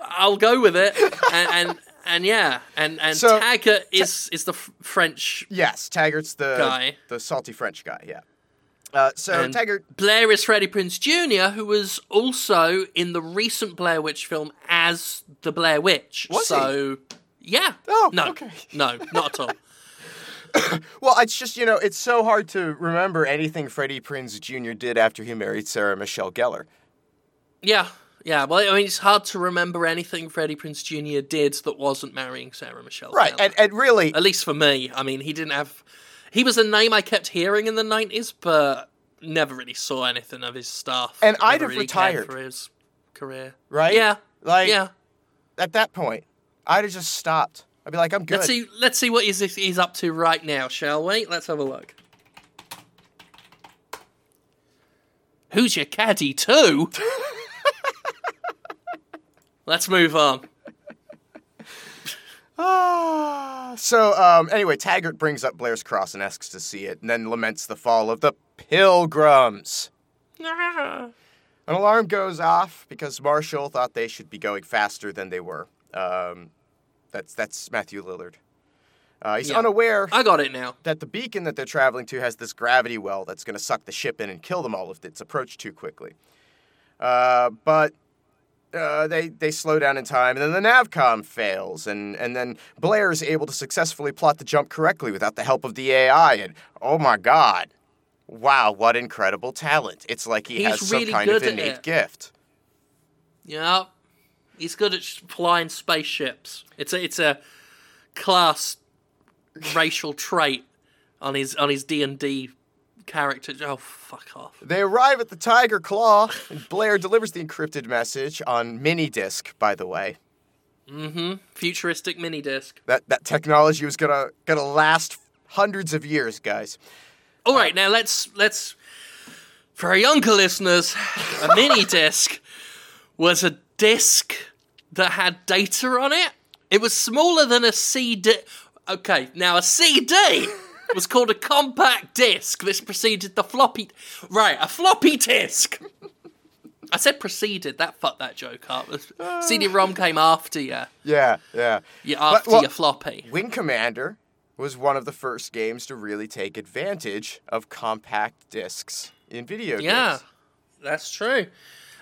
I'll go with it. And and, and yeah, and and So- Taggart is is the f- French Yes, Taggart's the Guy. the salty French guy. Yeah. Uh, so And Taggart, Blair is Freddie Prinze Jr., who was also in the recent Blair Witch film as the Blair Witch. Was he? so, yeah. Oh, no, okay. no, not at all. [laughs] [coughs] well, it's just you know it's so hard to remember anything Freddie Prinze Jr. did after he married Sarah Michelle Gellar. Yeah, yeah. Well, I mean, it's hard to remember anything Freddie Prinze Jr. did that wasn't marrying Sarah Michelle. Right, Gellar. and and really, At least for me. I mean, he didn't have. He was a name I kept hearing in the nineties, but never really saw anything of his stuff. And Never I'd have really retired. for his career. right? Yeah, Like yeah. at that point, I'd have just stopped. I'd be like, I'm good. Let's see. Let's see what he's he's up to right now, shall we? Let's have a look. Who's your caddy too? [laughs] let's move on. Ah. So, um, anyway, Taggart brings up Blair's cross and asks to see it, and then laments the fall of the Pilgrims. [laughs] An alarm goes off because Marshall thought they should be going faster than they were. Um, that's that's Matthew Lillard. Uh, he's Yeah. unaware I got it now. that the beacon that they're traveling to has this gravity well that's going to suck the ship in and kill them all if it's approached too quickly. Uh, but uh, they they slow down in time, and then the navcom fails, and and then Blair is able to successfully plot the jump correctly without the help of the AI. And oh my god, wow, what incredible talent! It's like he He's has some really kind of good at innate gift. Yeah, he's good at flying spaceships. It's a it's a class racial trait on his on his D and D character. Oh fuck off! They arrive at the Tiger Claw, and Blair delivers the encrypted message on mini disc. By the way, Mm-hmm. Futuristic mini disc. that that technology was gonna gonna last hundreds of years, guys. All right, now let's let's for our younger listeners, a mini [laughs] disc was a disc that had data on it. It was smaller than a CD. Okay, now a CD was called a compact disc. This preceded the floppy. Right, a floppy disc. I said preceded. That fucked that joke up. [laughs] CD-ROM came after you. Yeah, yeah. You after well- your floppy. Wing Commander was one of the first games to really take advantage of compact discs in video games. Yeah, that's true.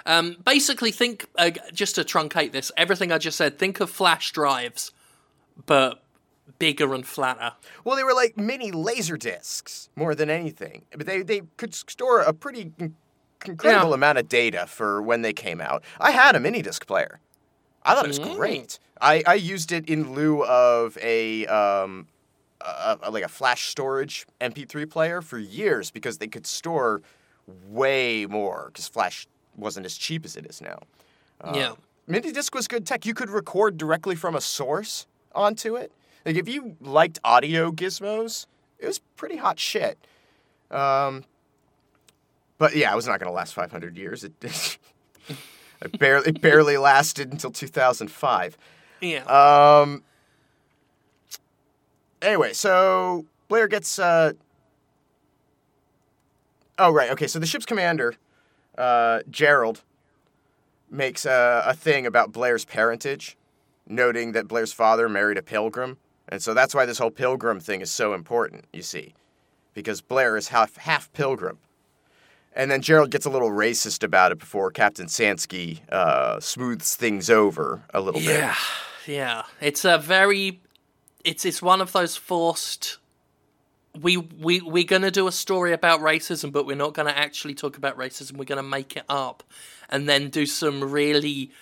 Um, basically, think uh, just to truncate this, everything I just said. Think of flash drives, but bigger and flatter. Well, they were like mini laser discs more than anything, but they they could store a pretty incredible Yeah. amount of data for when they came out. I had a mini disc player. I thought it was Mm. great. I, I used it in lieu of a um a, a- like a flash storage MP3 player for years because they could store way more because flash wasn't as cheap as it is now. Uh, yeah. Mini disc was good tech. You could record directly from a source onto it. Like if you liked audio gizmos, it was pretty hot shit. Um, but yeah, it was not going to last 500 years. It, [laughs] it barely it barely lasted until 2005. Yeah. Um. Anyway, so Blair gets. Uh, oh right, okay. So the ship's commander, uh, Gerald, makes a, a thing about Blair's parentage, noting that Blair's father married a pilgrim, and so that's why this whole pilgrim thing is so important. You see, because Blair is half half pilgrim. And then Gerald gets a little racist about it before Captain Sansky uh, smooths things over a little bit. Yeah, yeah. It's a very, it's it's one of those forced. We we we're gonna do a story about racism, but we're not gonna actually talk about racism. We're gonna make it up, and then do some really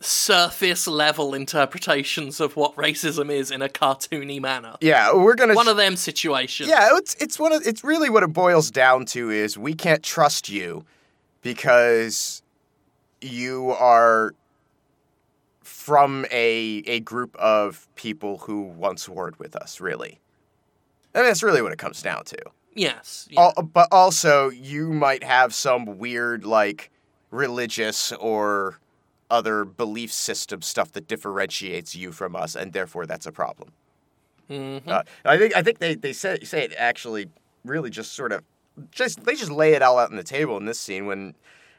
surface level interpretations of what racism is in a cartoony manner. Yeah, we're gonna. One of them situations. yeah, it's it's one of it's really what it boils down to is we can't trust you because you are from a a group of people who once warred with us. Really, I mean that's really what it comes down to. Yes. yeah. But also, you might have some weird like religious or other belief system stuff that differentiates you from us, and therefore that's a problem. Mhm. Uh, I think I think they they say say it actually really just sort of just they just lay it all out on the table in this scene when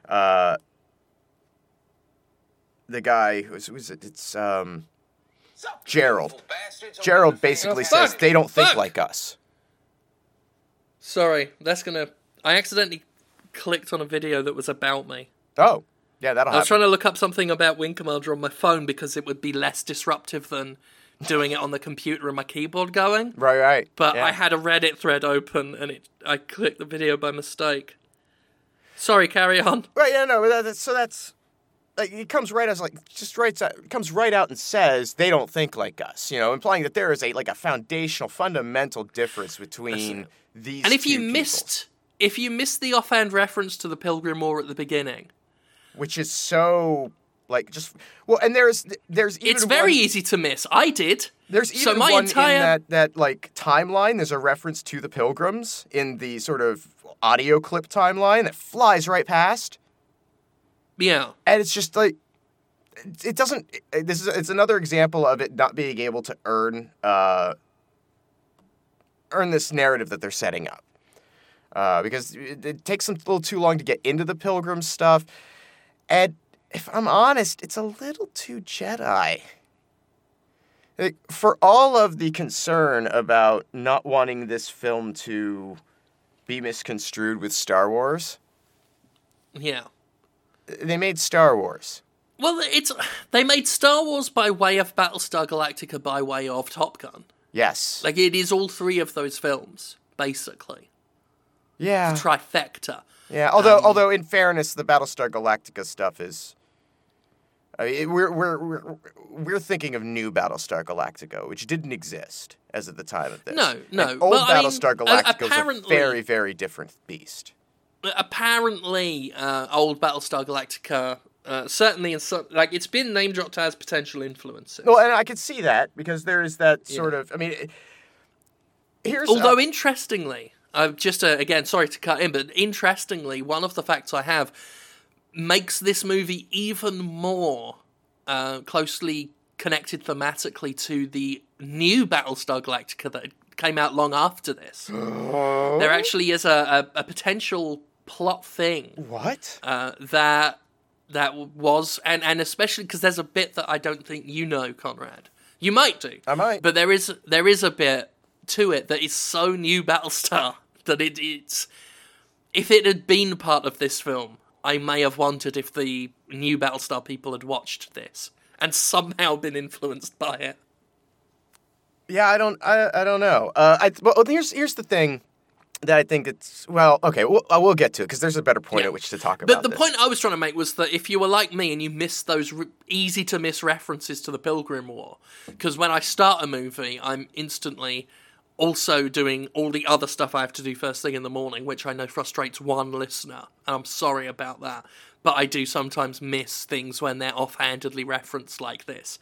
uh, the guy who's who's it? It's um, Gerald. Gerald basically Oh, says they don't think Fuck. like us. Sorry, that's gonna. I accidentally clicked on a video that was about me. Oh, yeah, that'll I was happen. trying to look up something about Wing Commander on my phone because it would be less disruptive than doing it on the computer and my keyboard going. Right, right. But yeah. I had a Reddit thread open and it I clicked the video by mistake. Sorry, carry on. Right, yeah, no, but that, so that's like it comes right as like just out, comes right out and says they don't think like us, you know, implying that there is a like a foundational, fundamental difference between these. And if you people, missed if you missed the offhand reference to the Pilgrim War at the beginning, which is so like just well, and there's there's even it's very one, easy to miss. I did. There's so even my one entire- in that that like timeline. There's a reference to the Pilgrims in the sort of audio clip timeline that flies right past. Yeah. and it's just like it- it doesn't it- this is it's another example of it not being able to earn uh earn this narrative that they're setting up uh because it, it takes them a little too long to get into the pilgrim stuff and if i'm honest it's a little too jedi Like, for all of the concern about not wanting this film to be misconstrued with star wars Yeah. they made star wars Well, it's they made Star Wars by way of Battlestar Galactica by way of Top Gun. yes Like it is all three of those films, basically. yeah Trifecta. Yeah, although Um, although in fairness, the Battlestar Galactica stuff is. I mean, we're, we're we're we're thinking of new Battlestar Galactica, which didn't exist as of the time of this. No, no, And old but I mean, Battlestar Galactica is a very very different beast. Apparently, uh, old Battlestar Galactica, uh, certainly in some, like it's been name dropped as potential influences. Well, and I could see that because there is that sort of. I mean, it- here's Although uh, interestingly, uh, just uh, again, sorry to cut in, but interestingly, one of the facts I have makes this movie even more uh, closely connected thematically to the new Battlestar Galactica that came out long after this. [gasps] There actually is a, a, a potential plot thing what? uh, that that was, and and especially because there's a bit that I don't think you know, Conrad. You might do. I might. But there is there is a bit to it that is so new Battlestar that it, it's if it had been part of this film, I may have wondered if the new Battlestar people had watched this and somehow been influenced by it. Yeah, I don't. I, I don't know. Uh, I, well, here's here's the thing that I think it's well. Okay, we'll, I will get to it because there's a better point Yeah. at which to talk about. It. But the this. point I was trying to make was that if you were like me and you missed those re- easy to miss references to the Pilgrim War, because when I start a movie, I'm instantly also doing all the other stuff I have to do first thing in the morning, which I know frustrates one listener, and I'm sorry about that. But I do sometimes miss things when they're offhandedly referenced like this.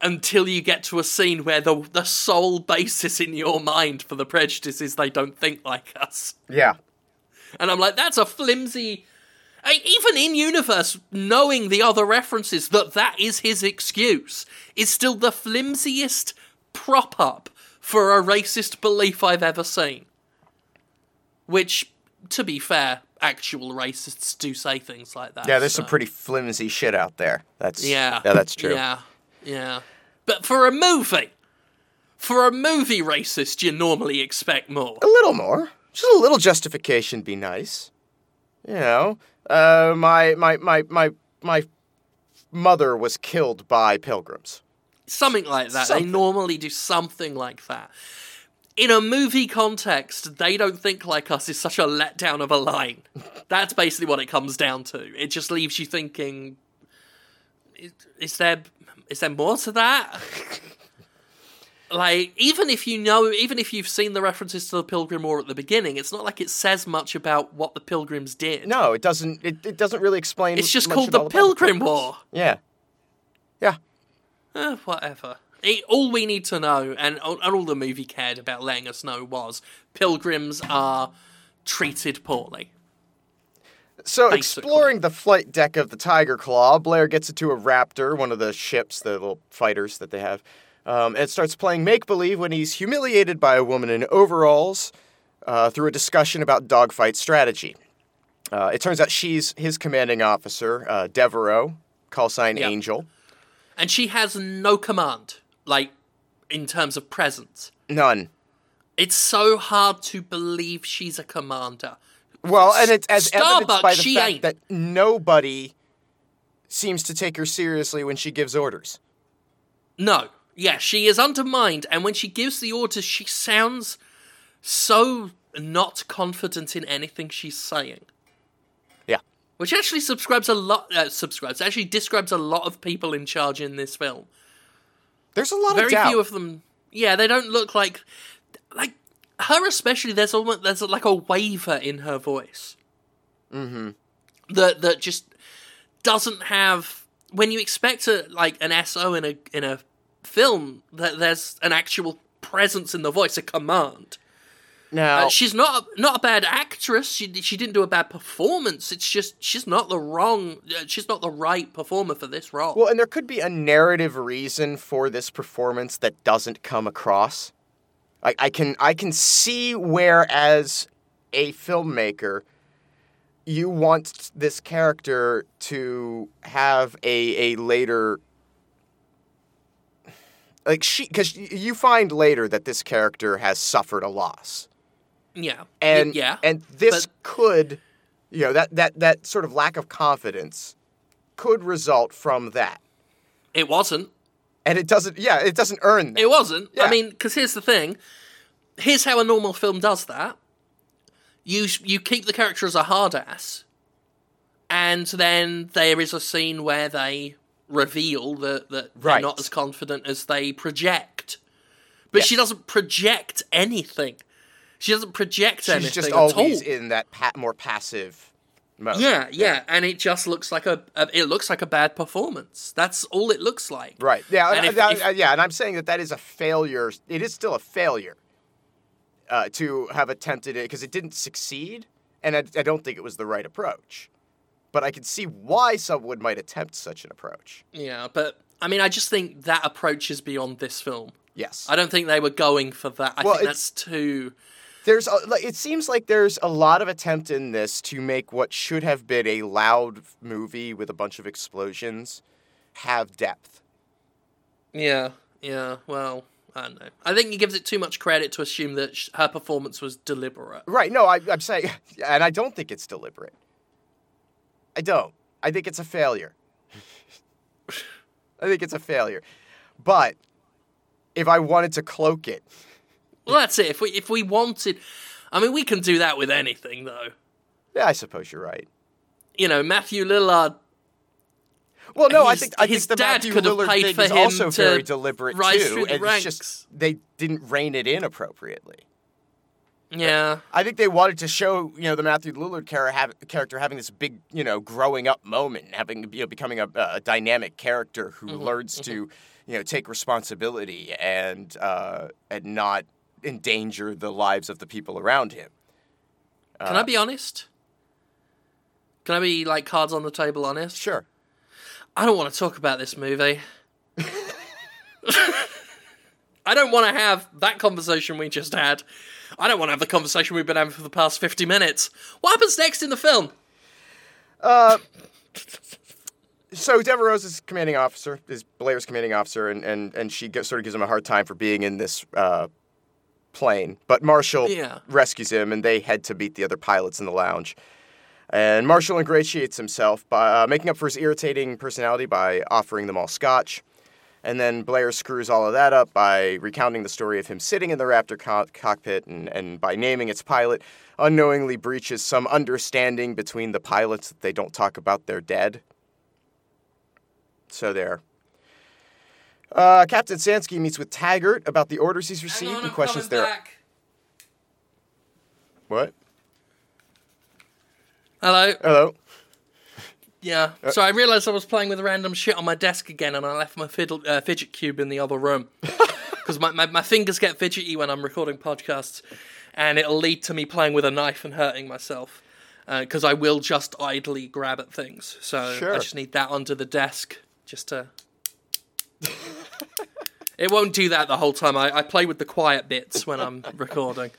Until you get to a scene where the the sole basis in your mind for the prejudice is they don't think like us. yeah, And I'm like, that's a flimsy. I- Even in universe, knowing the other references that that is his excuse is still the flimsiest prop up for a racist belief I've ever seen. Which, to be fair, actual racists do say things like that. yeah. There's so- some pretty flimsy shit out there. That's Yeah. Yeah, that's true. Yeah. Yeah. But for a movie, for a movie racist, you normally expect more. A little more. Just a little justification be nice. You know, uh, my my my my my mother was killed by pilgrims. Something like that. Something. They normally do something like that. In a movie context, they don't think like us is such a letdown of a line. [laughs] That's basically what it comes down to. It just leaves you thinking is, is there is there more to that? [laughs] like even if you know even if you've seen the references to the Pilgrim War at the beginning, it's not like it says much about what the Pilgrims did. No, it doesn't. It, it doesn't really explain. It's just called the Pilgrim Pilgrims. War. Yeah, yeah. Eh, whatever. It, all we need to know, and, and all the movie cared about letting us know, was pilgrims are treated poorly. So, Basically. exploring the flight deck of the Tiger Claw, Blair gets into a Raptor, one of the ships, the little fighters that they have, um, and starts playing make believe when he's humiliated by a woman in overalls uh, through a discussion about dogfight strategy. Uh, it turns out she's his commanding officer, uh, Devereaux, call sign Yeah. Angel. And she has no command, like, in terms of presence. None. It's so hard to believe she's a commander. Well, and it's as evidenced Starbucks, by the she fact ain't. that nobody seems to take her seriously when she gives orders. No. Yeah, she is undermined, and when she gives the orders, she sounds so not confident in anything she's saying. Which actually subscribes a lot. Uh, subscribes actually describes a lot of people in charge in this film. There's a lot Very of doubt. few of them. Yeah, they don't look like like her. Especially, there's almost there's like a waver in her voice. Mm-hmm. That that just doesn't have when you expect a like an SO in a in a film that there's an actual presence in the voice, a command. Now, Uh, she's not a, not a bad actress. She she didn't do a bad performance. It's just she's not the wrong. Uh, she's not the right performer for this role. Well, and there could be a narrative reason for this performance that doesn't come across. I, I can I can see where, as a filmmaker, you want this character to have a a later like she because you find later that this character has suffered a loss yeah, and yeah, and this but- could you know that that that sort of lack of confidence could result from that it wasn't. and it doesn't yeah it doesn't earn that It wasn't. Yeah. I mean, because here's the thing. Here's how a normal film does that. You you keep the character as a hard ass, and then there is a scene where they reveal that that they're not as confident as they project. But she doesn't project anything. She doesn't project anything she's just at always all. in that pa- more passive mode Yeah, yeah, and it just looks like a, a it looks like a bad performance. That's all it looks like. right yeah And if- I- if- I- yeah and i'm saying that that is a failure it is still a failure uh, to have attempted it because it didn't succeed and I, I don't think it was the right approach but i can see why someone might attempt such an approach Yeah, but I mean, I just think that approach is beyond this film. yes I don't think they were going for that. I Well, think that's too. There's a, it seems like there's a lot of attempt in this to make what should have been a loud movie with a bunch of explosions have depth. Yeah, yeah. Well, I don't know. I think he gives it too much credit to assume that sh- her performance was deliberate. Right? No, I, I'm saying, [laughs] and I don't think it's deliberate. I don't. I think it's a failure. [laughs] I think it's a failure, but if I wanted to cloak it. Well, that's it. If we if we wanted, I mean, we can do that with anything, though. Yeah, I suppose you're right. You know, Matthew Lillard. Well, no, I think I his think the dad Matthew could have Lillard paid thing for is him also to very deliberate rise too, through the and it's just they didn't rein it in appropriately. Yeah, I think they wanted to show, you know, the Matthew Lillard character having this big, you know, growing up moment, having you know, becoming a, a dynamic character who Mm-hmm, learns to, you know, take responsibility and uh, and not endanger the lives of the people around him. can I be honest? Can I be like cards on the table honest? Sure. I don't want to talk about this movie. [laughs] I don't want to have that conversation we just had. I don't want to have the conversation we've been having for the past 50 minutes. What happens next in the film? So Devereaux is commanding officer, is Blair's commanding officer, and and and she sort of gives him a hard time for being in this uh, plane. But Marshall Yeah. rescues him, and they head to meet the other pilots in the lounge. And Marshall ingratiates himself by uh, making up for his irritating personality by offering them all scotch. And then Blair screws all of that up by recounting the story of him sitting in the Raptor co- cockpit and, and by naming its pilot, unknowingly breaches some understanding between the pilots that they don't talk about their dead. So there. Uh, Captain Sansky meets with Taggart about the orders he's received and questions their. What? Hello. Hello. Yeah. Uh, so I realised I was playing with random shit on my desk again, and I left my fiddle, uh, fidget cube in the other room [laughs] because my, my my fingers get fidgety when I'm recording podcasts, and it'll lead to me playing with a knife and hurting myself. Because I will just idly grab at things, so Sure. I just need that under the desk just to. It won't do that the whole time. I, I play with the quiet bits when I'm [laughs] recording.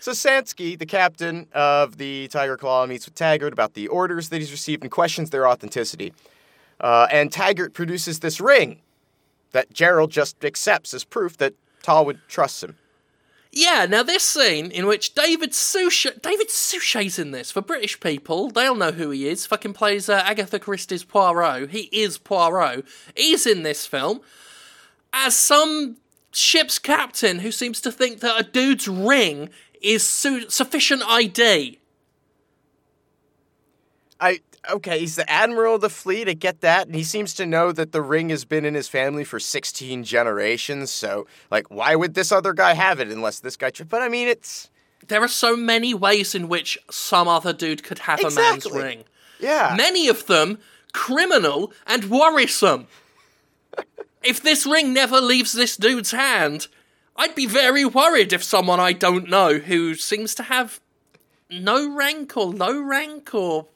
So Sansky, the captain of the Tiger Claw, meets with Taggart about the orders that he's received and questions their authenticity. Uh, and Taggart produces this ring that Gerald just accepts as proof that Tolwyn trusts him. Yeah, now this scene in which David Suchet, David Suchet's in this. For British people, they'll know who he is. Fucking plays uh, Agatha Christie's Poirot. He is Poirot. He's in this film as some ship's captain who seems to think that a dude's ring is su- sufficient ID. I okay, he's the admiral of the fleet. I get that, and he seems to know that the ring has been in his family for sixteen generations. So, like, why would this other guy have it unless this guy? But I mean, it's There are so many ways in which some other dude could have a man's ring. yeah. Many of them criminal and worrisome. [laughs] if this ring never leaves this dude's hand, I'd be very worried if someone I don't know who seems to have no rank or low rank or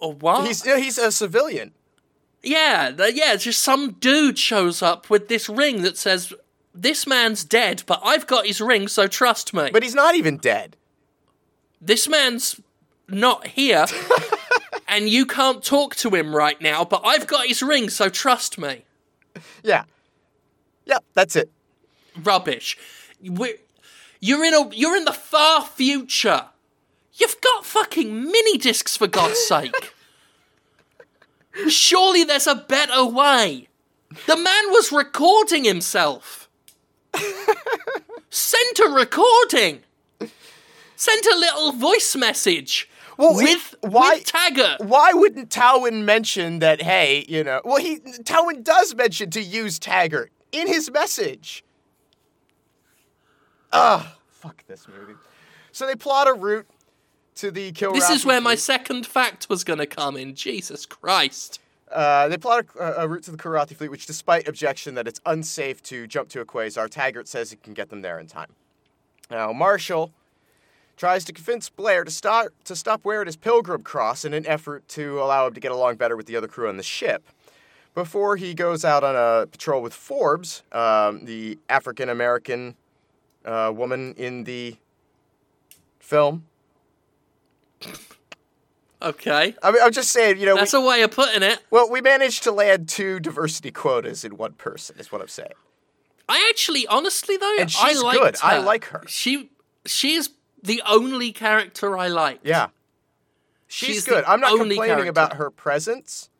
or what? He's yeah, he's a civilian. yeah, yeah, just some dude shows up with this ring that says this man's dead, but I've got his ring, so trust me. But he's not even dead. this man's not here, [laughs] and you can't talk to him right now, but I've got his ring, so trust me. [laughs] Yeah. Yep, that's it. Rubbish. We're, you're in a you're in the far future. You've got fucking mini discs for God's [laughs] sake. Surely there's a better way. The man was recording himself. [laughs] Send a recording. Send a little voice message Well, with, it- why- with Taggart. Why wouldn't Tolwyn mention that? Hey, you know. Well, he Tolwyn does mention to use Taggart in his message. Ugh, fuck this movie. So they plot a route to the Kilrathi. This is where my second fact was going to come in. Jesus Christ. Uh, they plot a, a route to the Kilrathi fleet, which, despite objection that it's unsafe to jump to a quasar, Taggart says he can get them there in time. Now, Marshall tries to convince Blair to stop to stop wearing his pilgrim cross in an effort to allow him to get along better with the other crew on the ship. Before he goes out on a patrol with Forbes, um, the African American uh, woman in the film. Okay. I mean, I'm just saying, you know, That's we, a way of putting it. well, we managed to land two diversity quotas in one person. Is what I'm saying. I actually, honestly though, And she's I liked good. I like her. She, she is the only character I like. Yeah. She's, She's good. I'm not complaining character. about her presence.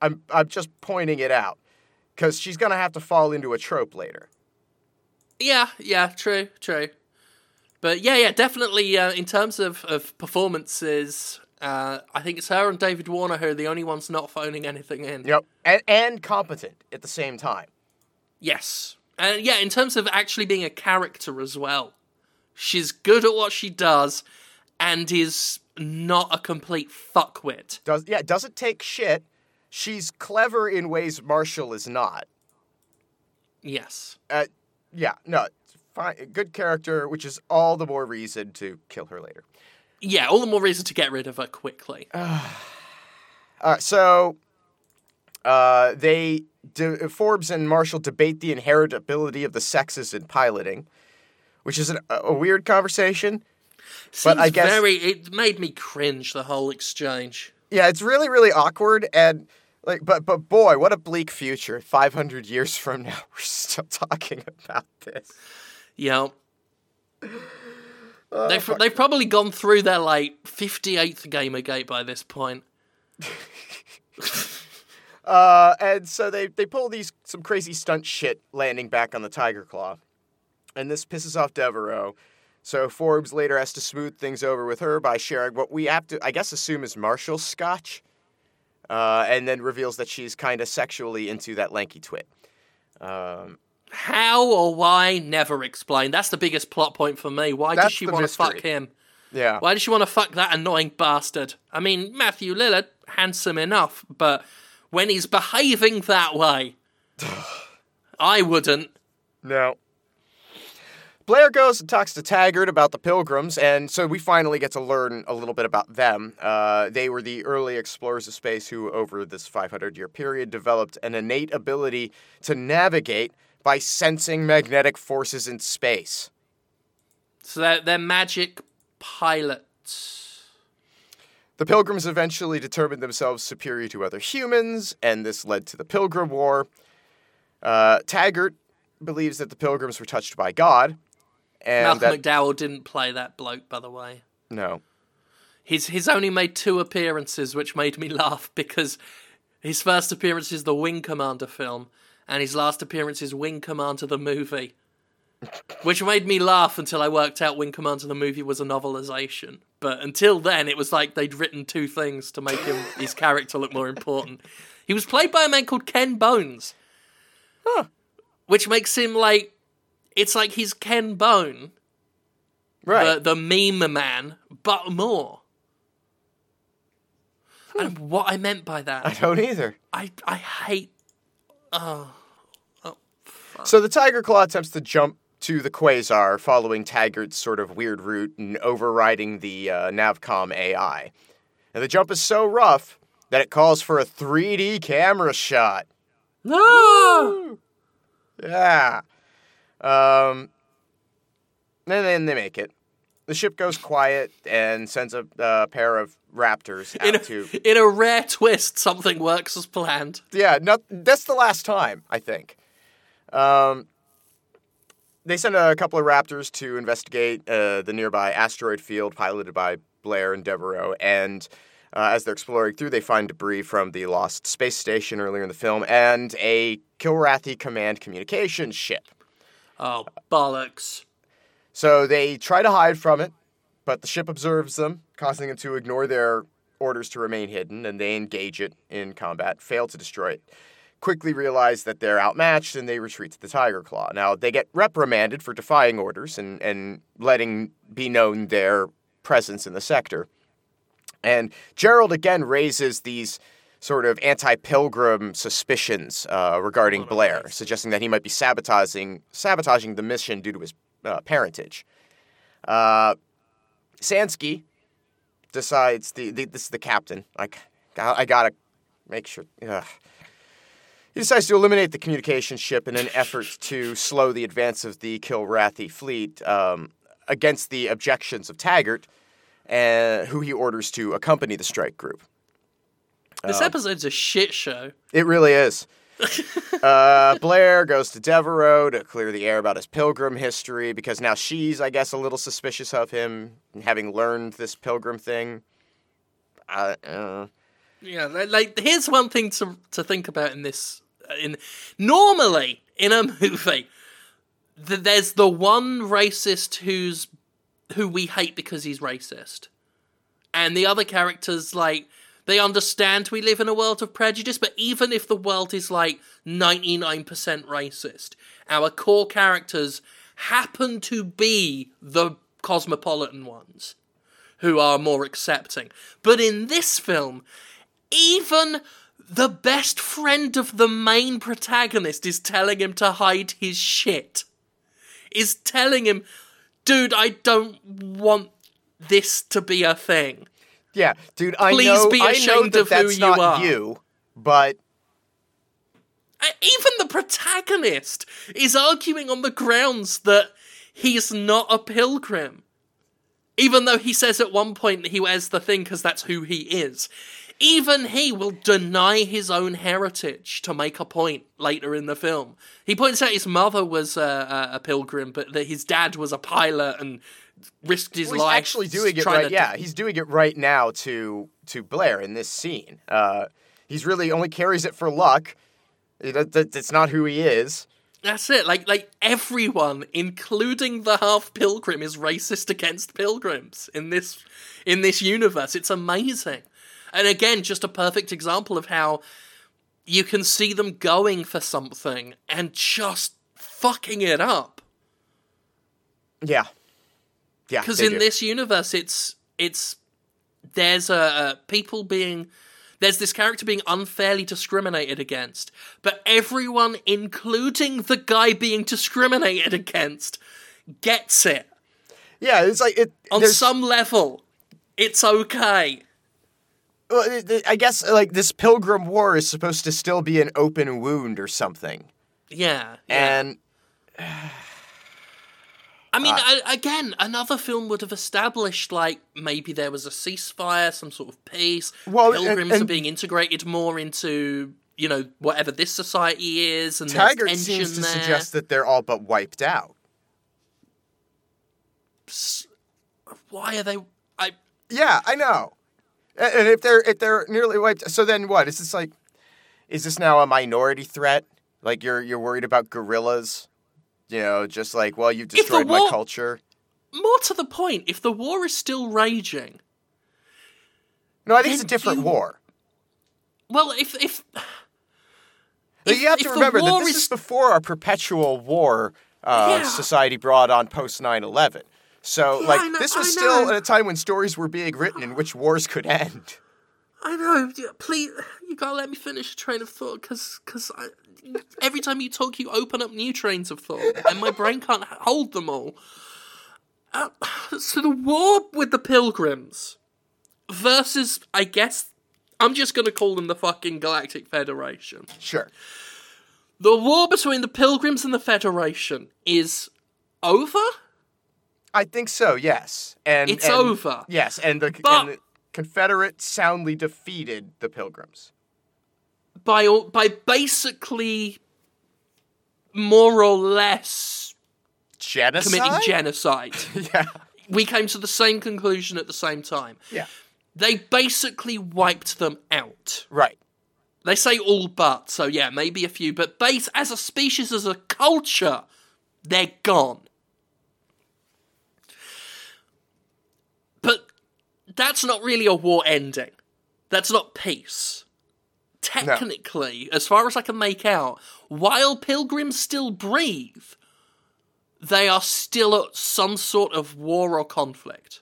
I'm I'm just pointing it out cuz she's going to have to fall into a trope later. Yeah, yeah, true, true. But yeah, yeah, definitely. Uh, in terms of of performances, uh, I think it's her and David Warner who are the only ones not phoning anything in. Yep, and, and competent at the same time. Yes, and yeah, in terms of actually being a character as well, she's good at what she does, and is not a complete fuckwit. Does yeah, doesn't take shit. She's clever in ways Marshall is not. Yes. Uh, yeah, no, fine, good character, which is all the more reason to kill her later. Yeah, all the more reason to get rid of her quickly. [sighs] All right, so uh, they de- Forbes and Marshall debate the inheritability of the sexes in piloting, which is an, a weird conversation. Seems I guess- very. It made me cringe the whole exchange. Yeah, it's really really awkward and like but but boy, what a bleak future. 500 years from now [laughs] we're still talking about this. Yeah. Oh, they've, they've probably gone through their like 58th Gamergate by this point. [laughs] [laughs] Uh, and so they they pull these some crazy stunt shit landing back on the Tiger Claw, and this pisses off Devereaux. So Forbes later has to smooth things over with her by sharing what we have to, I guess, assume is Marshall's scotch, uh, and then reveals that she's kind of sexually into that lanky twit. Um, How or why, never explained. That's the biggest plot point for me. Why does she want to fuck him? yeah, Why does she want to fuck that annoying bastard? I mean, Matthew Lillard, handsome enough, but when he's behaving that way, [sighs] I wouldn't. no. Blair goes and talks to Taggart about the Pilgrims, and so we finally get to learn a little bit about them. Uh, they were the early explorers of space who, over this 500 year period, developed an innate ability to navigate by sensing magnetic forces in space. So they're, they're magic pilots. The Pilgrims eventually determined themselves superior to other humans, and this led to the Pilgrim War. Uh, Taggart believes that the Pilgrims were touched by God, and Malcolm that McDowell didn't play that bloke, by the way. no, He's he's only made two appearances, which made me [laughs] laugh because his first appearance is the Wing Commander film, and his last appearance is Wing Commander the movie, [laughs] which made me laugh until I worked out Wing Commander the movie was a novelization. But until then, it was like they'd written two things to make him [laughs] his character look more important. He was played by a man called Ken Bones, which makes him like it's like he's Ken Bone, right? the, the meme man, but more. And what I meant by that, I don't either. I I hate. Oh, So the Tiger Claw attempts to jump to the Quasar, following Taggart's sort of weird route and overriding the uh, Navcom AI. And the jump is so rough that it calls for a 3D camera shot. no! Yeah. Um, and then they make it. The ship goes quiet and sends a uh, pair of raptors In out to. a, [laughs] in a rare twist, something works as planned. Yeah, not, that's the last time, I think. Um, they send a couple of raptors to investigate uh, the nearby asteroid field piloted by Blair and Devereaux. And uh, as they're exploring through, they find debris from the lost space station earlier in the film and a Kilrathi command communication ship. Oh bollocks! So they try to hide from it, but the ship observes them, causing them to ignore their orders to remain hidden, and they engage it in combat, fail to destroy it. Quickly realize that they're outmatched and they retreat to the Tiger Claw. Now, they get reprimanded for defying orders and, and letting be known their presence in the sector. And Gerald again raises these sort of anti pilgrim suspicions uh, regarding Blair, suggesting that he might be sabotaging, sabotaging the mission due to his uh, parentage. Uh, Sansky decides the, the this is the captain. I, I gotta make sure. Ugh. He decides to eliminate the communication ship in an effort to slow the advance of the Kilrathi fleet um, against the objections of Taggart, uh, who he orders to accompany the strike group. This episode's a shit show. It really is. [laughs] uh, Blair goes to Devereaux to clear the air about his pilgrim history because now she's, I guess, a little suspicious of him, having learned this pilgrim thing. Uh, uh, Yeah, like, here's one thing to to think about in this. In normally in a [laughs] movie, th- there's the one racist who's who we hate because he's racist, and the other characters like they understand we live in a world of prejudice. But even if the world is like ninety nine percent racist, our core characters happen to be the cosmopolitan ones who are more accepting. But in this film, even the best friend of the main protagonist is telling him to hide his shit. Is telling him, dude, I don't want this to be a thing. Yeah, dude, I Please know, be I know ashamed that of who that's you not are. you, but Even the protagonist is arguing on the grounds that he's not a pilgrim. Even though he says at one point that he wears the thing because that's who he is. Even he will deny his own heritage to make a point later in the film. He points out his mother was a, a, a pilgrim, but that his dad was a pilot and risked his Well, he's life. actually doing it right. Yeah, he's doing it right now to to Blair in this scene. Uh, he's really only carries it for luck. It, that, that's not who he is. That's it. Like like everyone, including the half pilgrim, is racist against pilgrims in this in this universe. It's amazing. And again, just a perfect example of how you can see them going for something and just fucking it up. Yeah, yeah. Because in do. this universe, it's it's there's a, a people being there's this character being unfairly discriminated against, but everyone, including the guy being discriminated [laughs] against, gets it yeah, it's like it. on there's- some level. It's okay. well, it- it- I guess like this Pilgrim War is supposed to still be an open wound or something, Yeah. yeah. and I mean, Uh, I, again, another film would have established like maybe there was a ceasefire, some sort of peace. Well, and- pilgrims are being integrated more into you know whatever this society is, and Taggart tension seems to there. suggest that they're all but wiped out. Why are they? I Yeah, I know. And if they're if they're nearly wiped, so then what? Is this like, is this now a minority threat? Like you're you're worried about guerrillas? You know, just like well, you've destroyed my culture. more to the point, if the war is still raging, No, I think it's a different you- war. well, if if if- you have to remember that war this is- is before our perpetual war uh, Yeah. society brought on post 9-11. So Yeah, like know- this was still at a time when stories were being written in which wars could end. I know, please, you gotta let me finish a train of thought, because cause I, [laughs] every time you talk, you open up new trains of thought, and my brain can't hold them all. Uh, [sighs] so the war with the pilgrims versus, I guess, I'm just gonna call them the fucking Galactic Federation. Sure. The war between the pilgrims and the Federation is over? I think so. Yes. And It's and- over. Yes, and the, But- and the Confederates soundly defeated the Pilgrims. By, by basically more or less Genocide. committing genocide. [laughs] yeah. we came to the same conclusion at the same time. Yeah. They basically wiped them out. Right. They say all but, so yeah, maybe a few, but base as a species, as a culture, they're gone. But that's not really a war ending. That's not peace. Technically, as far as I can make out, while pilgrims still breathe, they are still at some sort of war or conflict.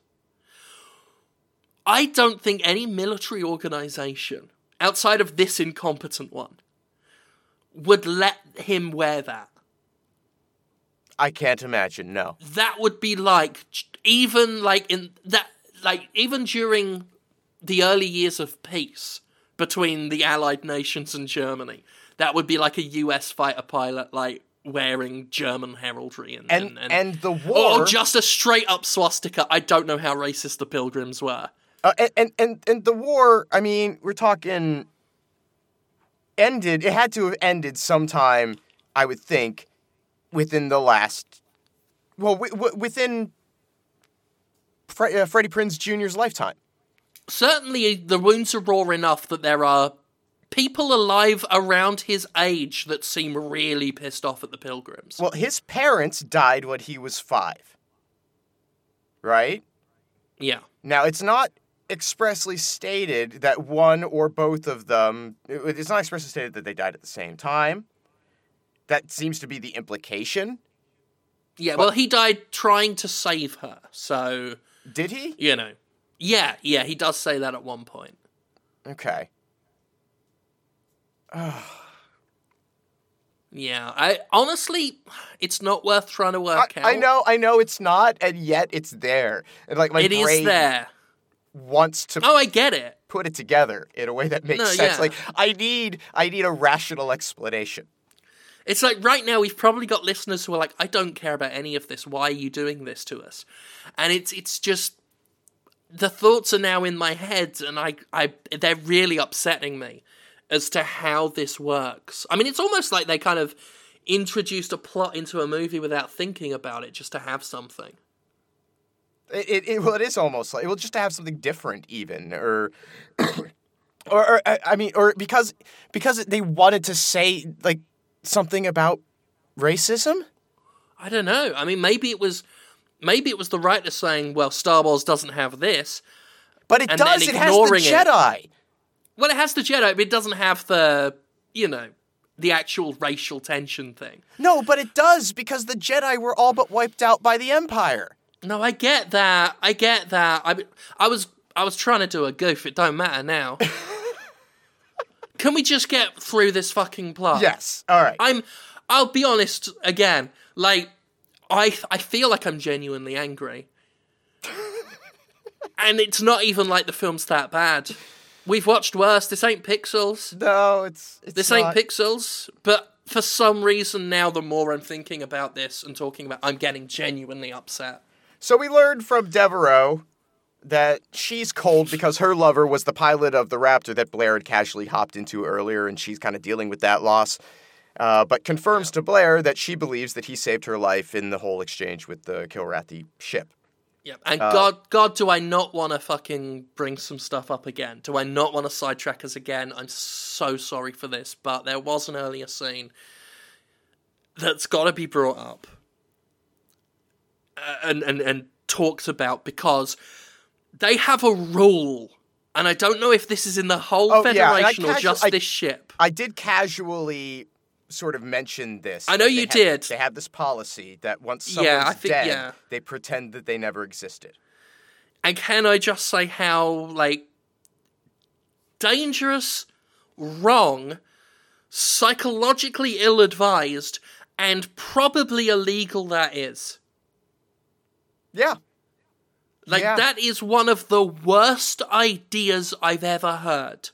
I don't think any military organization outside of this incompetent one would let him wear that. I can't imagine. No. That would be like even like in that like even during the early years of peace between the allied nations and Germany, that would be like a US fighter pilot like wearing German heraldry and And and, and, the war. or just a straight up swastika. I don't know how racist the pilgrims were. uh, and, and and and the war. I mean, we're talking. Ended. It had to have ended sometime. I would think, within the last. Well, w- w- within. Fre- uh, Freddie Prinze Jr.'s lifetime. Certainly the wounds are raw enough that there are people alive around his age that seem really pissed off at the pilgrims. Well, his parents died when he was five. Right? yeah. Now, it's not expressly stated that one or both of them, it's not expressly stated that they died at the same time. That seems to be the implication. Yeah, well, he died trying to save her, so, Did he? you know. Yeah, yeah, he does say that at one point. Okay. [sighs] Yeah, I honestly, it's not worth trying to I, work out. I know, I know it's not, and yet it's there. And like my It is brain there. wants to Oh, I get it. put it together in a way that makes No, sense. yeah. Like I need, I need a rational explanation. It's like right now we've probably got listeners who are like, I don't care about any of this. Why are you doing this to us? And it's it's just the thoughts are now in my head, and I I they're really upsetting me as to how this works. I mean, it's almost like they kind of introduced a plot into a movie without thinking about it, just to have something. It, it, it well, it is almost like well, just to have something different, even or. [coughs] Or, or I I mean, or because because they wanted to say like something about racism. I don't know. I mean, maybe it was. Maybe it was the writer saying, "Well, Star Wars doesn't have this." But it does. It has the ignoring it. Jedi. Well, it has the Jedi, but it doesn't have the, you know, the actual racial tension thing. No, but it does because the Jedi were all but wiped out by the Empire. No, I get that. I get that. I, I was, I was trying to do a goof. It don't matter now. [laughs] Can we just get through this fucking plot? Yes. All right. I'm. I'll be honest again. Like, I, I feel like I'm genuinely angry, and it's not even like the film's that bad. We've watched worse. This ain't Pixels. no, it's, it's This not. ain't Pixels, but for some reason now, the more I'm thinking about this and talking about, I'm getting genuinely upset. So we learned from Devereaux that she's cold because her lover was the pilot of the Raptor that Blair had casually hopped into earlier, and she's kind of dealing with that loss. Uh, but confirms to Blair that she believes that he saved her life in the whole exchange with the Kilrathi ship. Yeah, and Uh, God, God, do I not want to fucking bring some stuff up again? Do I not want to sidetrack us again? I'm so sorry for this, but there was an earlier scene that's got to be brought up uh, and and and talked about because they have a rule, and I don't know if this is in the whole Oh, yeah, Federation or just I- this ship. I did casually sort of mentioned this. I know you had- did. They have this policy that once Yeah, someone's I think- dead, yeah. they pretend that they never existed. And can I just say how, like, dangerous, wrong, psychologically ill advised, and probably illegal that is? Yeah. Like, Yeah. that is one of the worst ideas I've ever heard.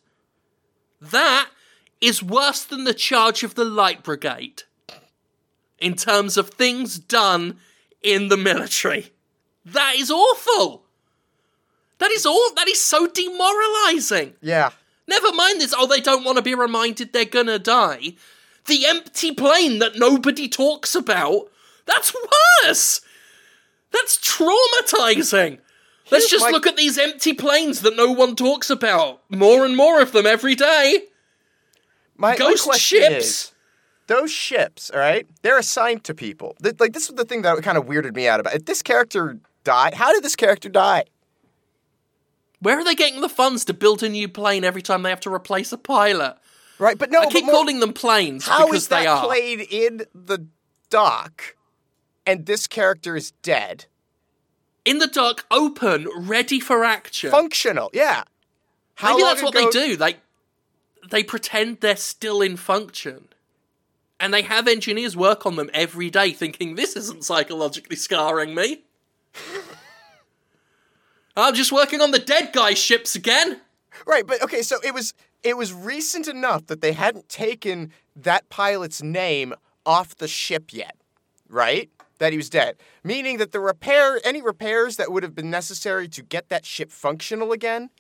That is worse than the charge of the Light Brigade in terms of things done in the military. That is awful. That is all. That is so demoralizing. Yeah. Never mind this. Oh, they don't want to be reminded they're gonna die. The empty plane that nobody talks about. That's worse. That's traumatizing. Let's Here's just my- look at these empty planes that no one talks about. More and more of them every day. My, my Ghost question ships. is, those ships, all right, they're assigned to people. Th- Like this is the thing that kind of weirded me out about. If this character died, how did this character die? Where are they getting the funds to build a new plane every time they have to replace a pilot? Right, but no. I keep more- calling them planes How because is that they are. played in the dock, and this character is dead? In the dock, open, ready for action. Functional, yeah. How Maybe that's what ago- they do. Like they pretend they're still in function. And they have engineers work on them every day thinking this isn't psychologically scarring me. [laughs] I'm just working on the dead guy ships again. Right, but okay, so it was it was recent enough that they hadn't taken that pilot's name off the ship yet, right? That he was dead. Meaning that the repair any repairs that would have been necessary to get that ship functional again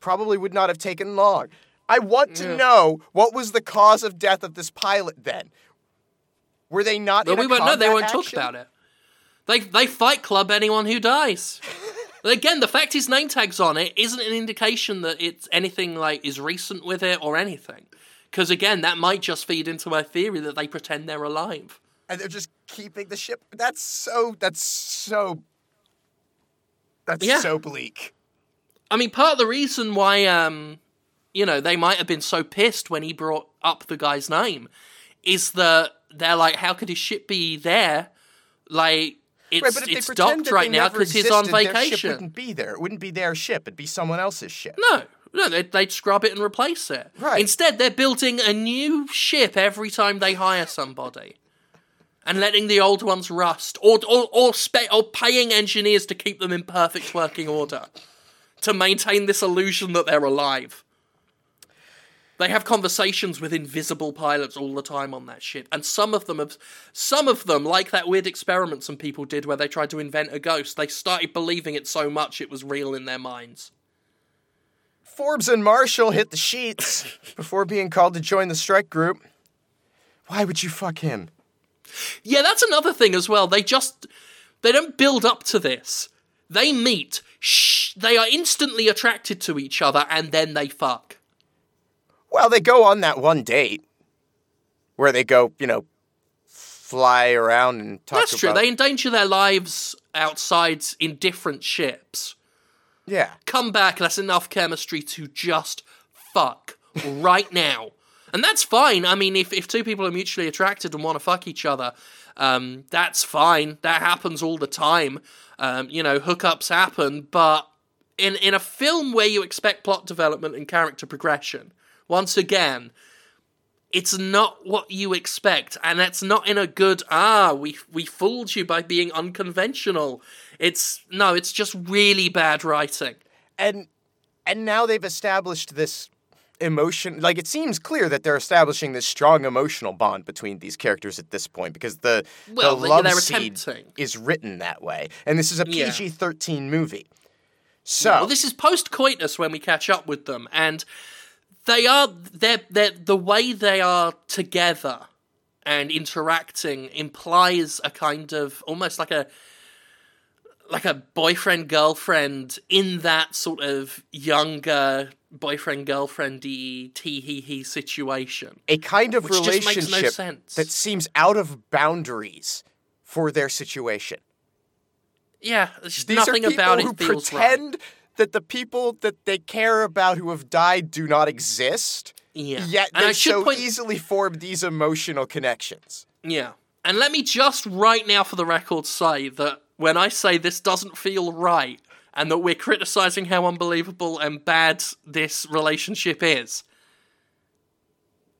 probably would not have taken long. I want to know what was the cause of death of this pilot then. Were they not But in we a won't know. They won't talk about it. They they fight club anyone who dies. [laughs] Again, the fact his name tag's on it isn't an indication that it's anything like is recent with it or anything. Because again, that might just feed into my theory that they pretend they're alive. And they're just keeping the ship. That's so. That's so. That's Yeah. so bleak. I mean, part of the reason why, um, you know, they might have been so pissed when he brought up the guy's name is that they're like, how could his ship be there? Like, it's, Right, but if it's docked right now because he's on existed, Their vacation. wouldn't be there. It wouldn't be their ship. It'd be someone else's ship. No, no, they'd, they'd scrub it and replace it. Right. Instead, they're building a new ship every time they hire somebody. And letting the old ones rust, or or or, spe- or paying engineers to keep them in perfect working order, to maintain this illusion that they're alive. They have conversations with invisible pilots all the time on that ship, and some of them have, some of them, like that weird experiment some people did where they tried to invent a ghost, they started believing it so much it was real in their minds. Forbes and Marshall hit the sheets before being called to join the strike group. Why would you fuck him? Yeah, that's another thing as well. They just they don't build up to this. They meet, shh, they are instantly attracted to each other, and then they fuck. Well, they go on that one date where they go, you know, fly around and talk That's true. They endanger their lives outside in different ships. Yeah. Come back. That's enough chemistry to just fuck right now. And that's fine. I mean, if, if two people are mutually attracted and want to fuck each other, um, that's fine. That happens all the time. Um, you know, hookups happen, but in in a film where you expect plot development and character progression, once again, it's not what you expect, and that's not in a good ah we we fooled you by being unconventional. It's no, it's just really bad writing. and and now they've established this emotion like it seems clear that they're establishing this strong emotional bond between these characters at this point because the Well, the love seed attempting. is written that way and this is a PG-13 movie so Well, this is post coitus when we catch up with them, and they are they're, they're the way they are together and interacting implies a kind of almost like a like a boyfriend girlfriend in that sort of younger boyfriend girlfriendy tee hee hee situation. a kind of Which just makes no relationship sense. that seems out of boundaries for their situation Yeah, there's these nothing are people about who it feels right. That the people that they care about who have died do not exist Yeah, yet and they I should so point easily form these emotional connections Yeah. And let me just right now for the record say that when I say this doesn't feel right and that we're criticizing how unbelievable and bad this relationship is,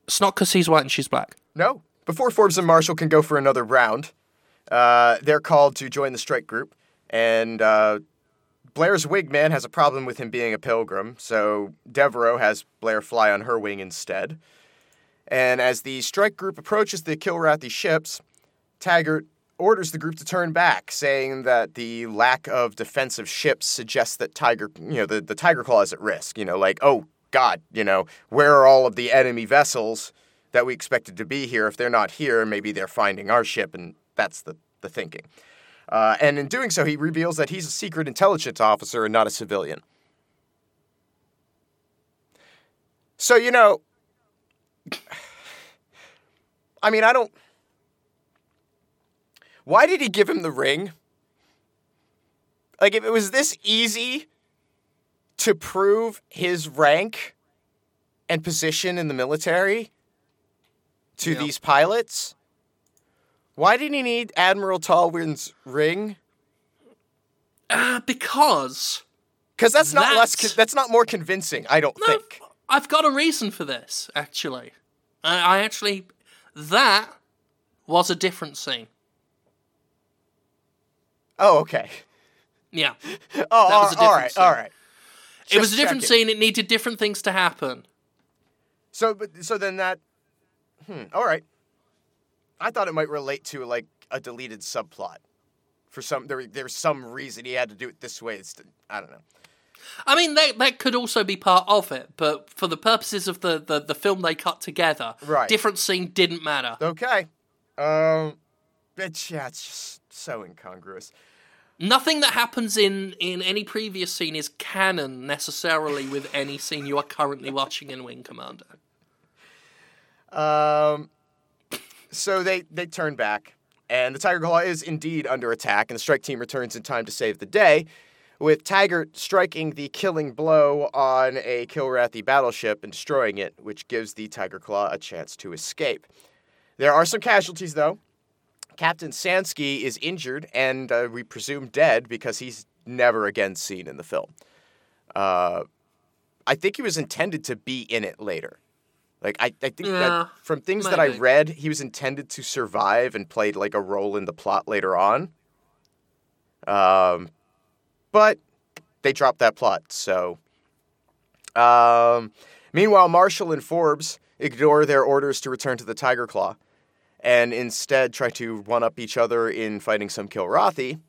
it's not because he's white and she's black. No. Before Forbes and Marshall can go for another round, uh, they're called to join the strike group, and uh, Blair's wingman has a problem with him being a pilgrim, so Devereaux has Blair fly on her wing instead. And as the strike group approaches the Kilrathi ships, Taggart orders the group to turn back, saying that the lack of defensive ships suggests that Tiger, you know, the, the Tiger Claw is at risk. You know, like, oh, God, you know, where are all of the enemy vessels that we expected to be here? If they're not here, maybe they're finding our ship, and that's the, the thinking. Uh, and in doing so, he reveals that he's a secret intelligence officer and not a civilian. So, you know, [sighs] I mean, I don't. Why did he give him the ring? Like, if it was this easy to prove his rank and position in the military to Yeah. these pilots, why did he need Admiral Tolwyn's ring? Uh, because Because that's not less. That's- Con- that's not more convincing. I don't no, think. I've got a reason for this, actually. I, I actually. That was a different scene. Oh, okay. Yeah. [laughs] Oh, That was a all- all different right, scene. all right. it was a different checking. scene. It needed different things to happen. So, but so then that. Hmm. All right. I thought it might relate to like a deleted subplot. For some, there, there's some reason he had to do it this way. It's, I don't know. I mean, that that could also be part of it, but for the purposes of the, the, the film they cut together, Right. different scene didn't matter. Okay. Um, it's yeah, it's just so incongruous. Nothing that happens in in any previous scene is canon necessarily with any scene you are currently watching in Wing Commander. [laughs] Um, so they they turn back, and the Tiger Claw is indeed under attack, and the strike team returns in time to save the day, with Taggart striking the killing blow on a Kilrathi battleship and destroying it, which gives the Tiger Claw a chance to escape. There are some casualties, though. Captain Sansky is injured and uh, we presume dead because he's never again seen in the film. Uh, I think he was intended to be in it later. Like I, I think Yeah, that from things that I maybe. read, he was intended to survive and played like a role in the plot later on. Um, but they dropped that plot. So, um, meanwhile, Marshall and Forbes ignore their orders to return to the Tiger Claw, and instead try to one up each other in fighting some Kilrathi.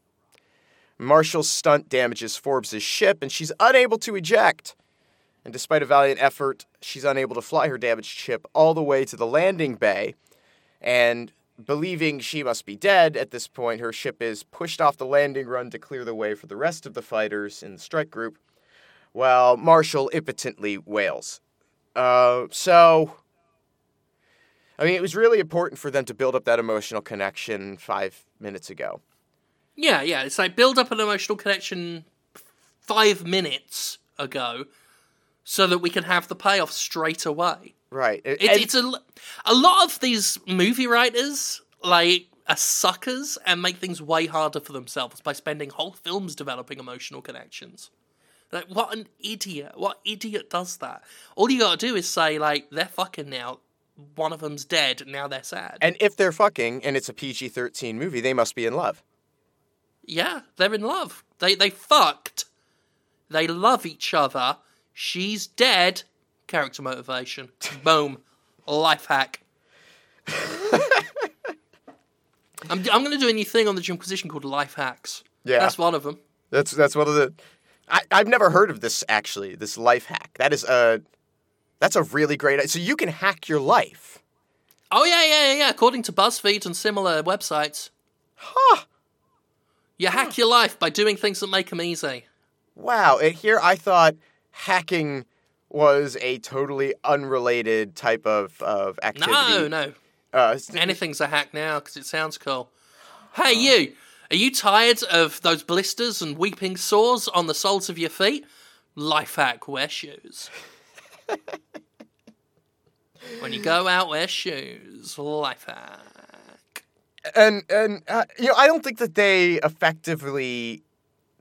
Marshall's stunt damages Forbes' ship, and she's unable to eject. And despite a valiant effort, she's unable to fly her damaged ship all the way to the landing bay. And believing she must be dead at this point, her ship is pushed off the landing run to clear the way for the rest of the fighters in the strike group, while Marshall impotently wails. Uh, so, I mean, it was really important for them to build up that emotional connection five minutes ago. Yeah, yeah. It's like build up an emotional connection five minutes ago, so that we can have the payoff straight away. Right. It, And- it's a a lot of these movie writers like are suckers and make things way harder for themselves by spending whole films developing emotional connections. Like what an idiot! What idiot does that? All you gotta do is say like they're fucking now. One of them's dead. Now they're sad. and if they're fucking and it's a PG 13 movie, they must be in love. Yeah, they're in love. They they fucked. They love each other. She's dead. Character motivation. Boom. Life hack. [laughs] I'm, I'm going to do a new thing on the Jimquisition called Life Hacks. Yeah. That's one of them. That's that's one of the. I, I've never heard of this actually. This life hack. That is a. That's a really great. Idea. So you can hack your life. Oh, yeah, yeah, yeah, yeah. According to BuzzFeed and similar websites. Huh. You hack your life by doing things that make them easy. Wow. And here I thought hacking was a totally unrelated type of of activity. No, no. Uh, Anything's a hack now because it sounds cool. Hey, you! Are you tired of those blisters and weeping sores on the soles of your feet? Life hack, wear shoes. [laughs] when you go out, wear shoes. Life hack. and and uh, you know I don't think that they effectively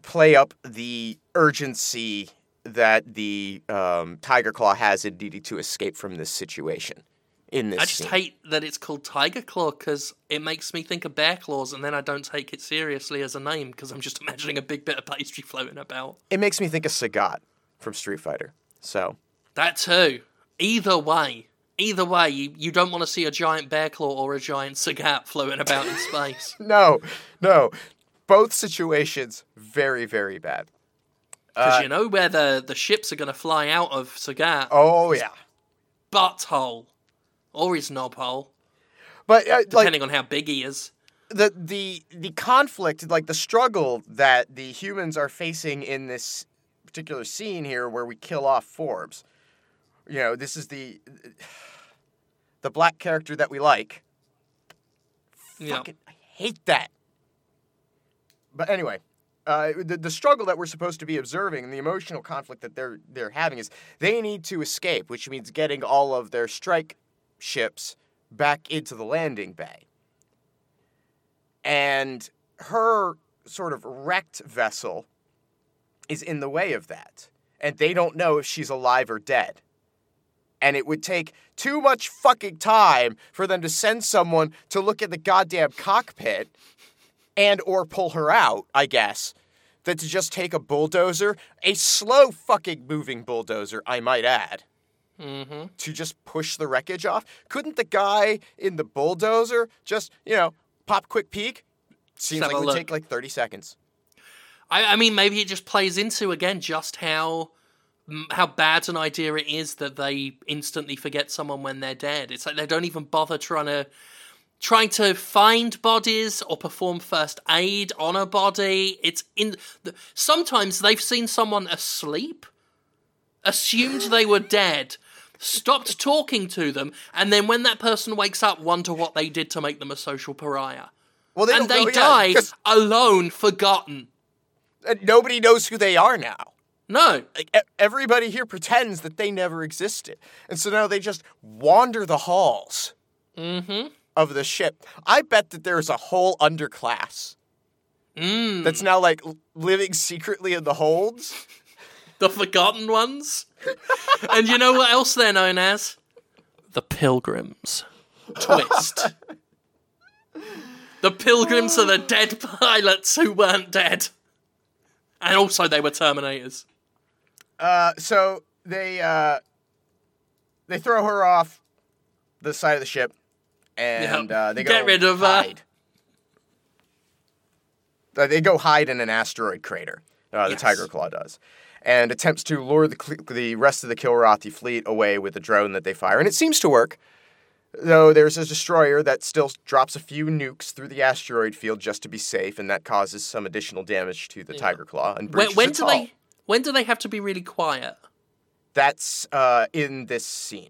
play up the urgency that the um, Tiger Claw has in needing to escape from this situation. In this, I just scene. hate that it's called Tiger Claw because it makes me think of bear claws, and then I don't take it seriously as a name because I'm just [laughs] imagining a big bit of pastry floating about. it makes me think of Sagat from Street Fighter. So That too. Either way, either way, you, you don't want to see a giant bear claw or a giant sagat floating about in [laughs] space. no, no, both situations very very bad. Because you know where the, the ships are going to fly out of Sagat? Oh yeah, Butthole. Or his knob hole, but uh, like depending on how big he is. the the the conflict, like the struggle that the humans are facing in this particular scene here, where we kill off Forbes. You know, this is the the black character that we like. Yeah. Fucking, I hate that. But anyway, uh, the the struggle that we're supposed to be observing and the emotional conflict that they're they're having is they need to escape, which means getting all of their strike ships back into the landing bay. And her sort of wrecked vessel is in the way of that. And they don't know if she's alive or dead. And it would take too much fucking time for them to send someone to look at the goddamn cockpit and or pull her out, I guess, than to just take a bulldozer, a slow fucking moving bulldozer, I might add, Mm-hmm. to just push the wreckage off. Couldn't the guy in the bulldozer just, you know, pop quick peek? Seems like it would look. take like 30 seconds. I, I mean, maybe it just plays into again just how how bad an idea it is that they instantly forget someone when they're dead. It's like they don't even bother trying to trying to find bodies or perform first aid on a body. It's in. Sometimes they've seen someone asleep, assumed they were dead, stopped talking to them, and then when that person wakes up, wonder what they did to make them a social pariah. Well, they and they know, die yeah, alone, forgotten. nobody knows who they are now. No, Like, everybody here pretends that they never existed, and so now they just wander the halls Mm-hmm. Of the ship. I bet that there's a whole underclass Mm. that's now like living secretly in the holds. the forgotten ones. and you know what else they're known as? The Pilgrims. Twist. the Pilgrims are the dead pilots who weren't dead. And also they were Terminators. Uh, so they uh, they throw her off the side of the ship, and Yep. uh, they go Get rid of her. hide. Uh, They go hide in an asteroid crater. Uh, the Yes. Tiger Claw does, and attempts to lure the the rest of the Kilrathi fleet away with a drone that they fire, and it seems to work. Though there's a destroyer that still drops a few nukes through the asteroid field just to be safe, and that causes some additional damage to the Tiger Claw and When, breaches when its do they when do they have to be really quiet? That's uh, in this scene.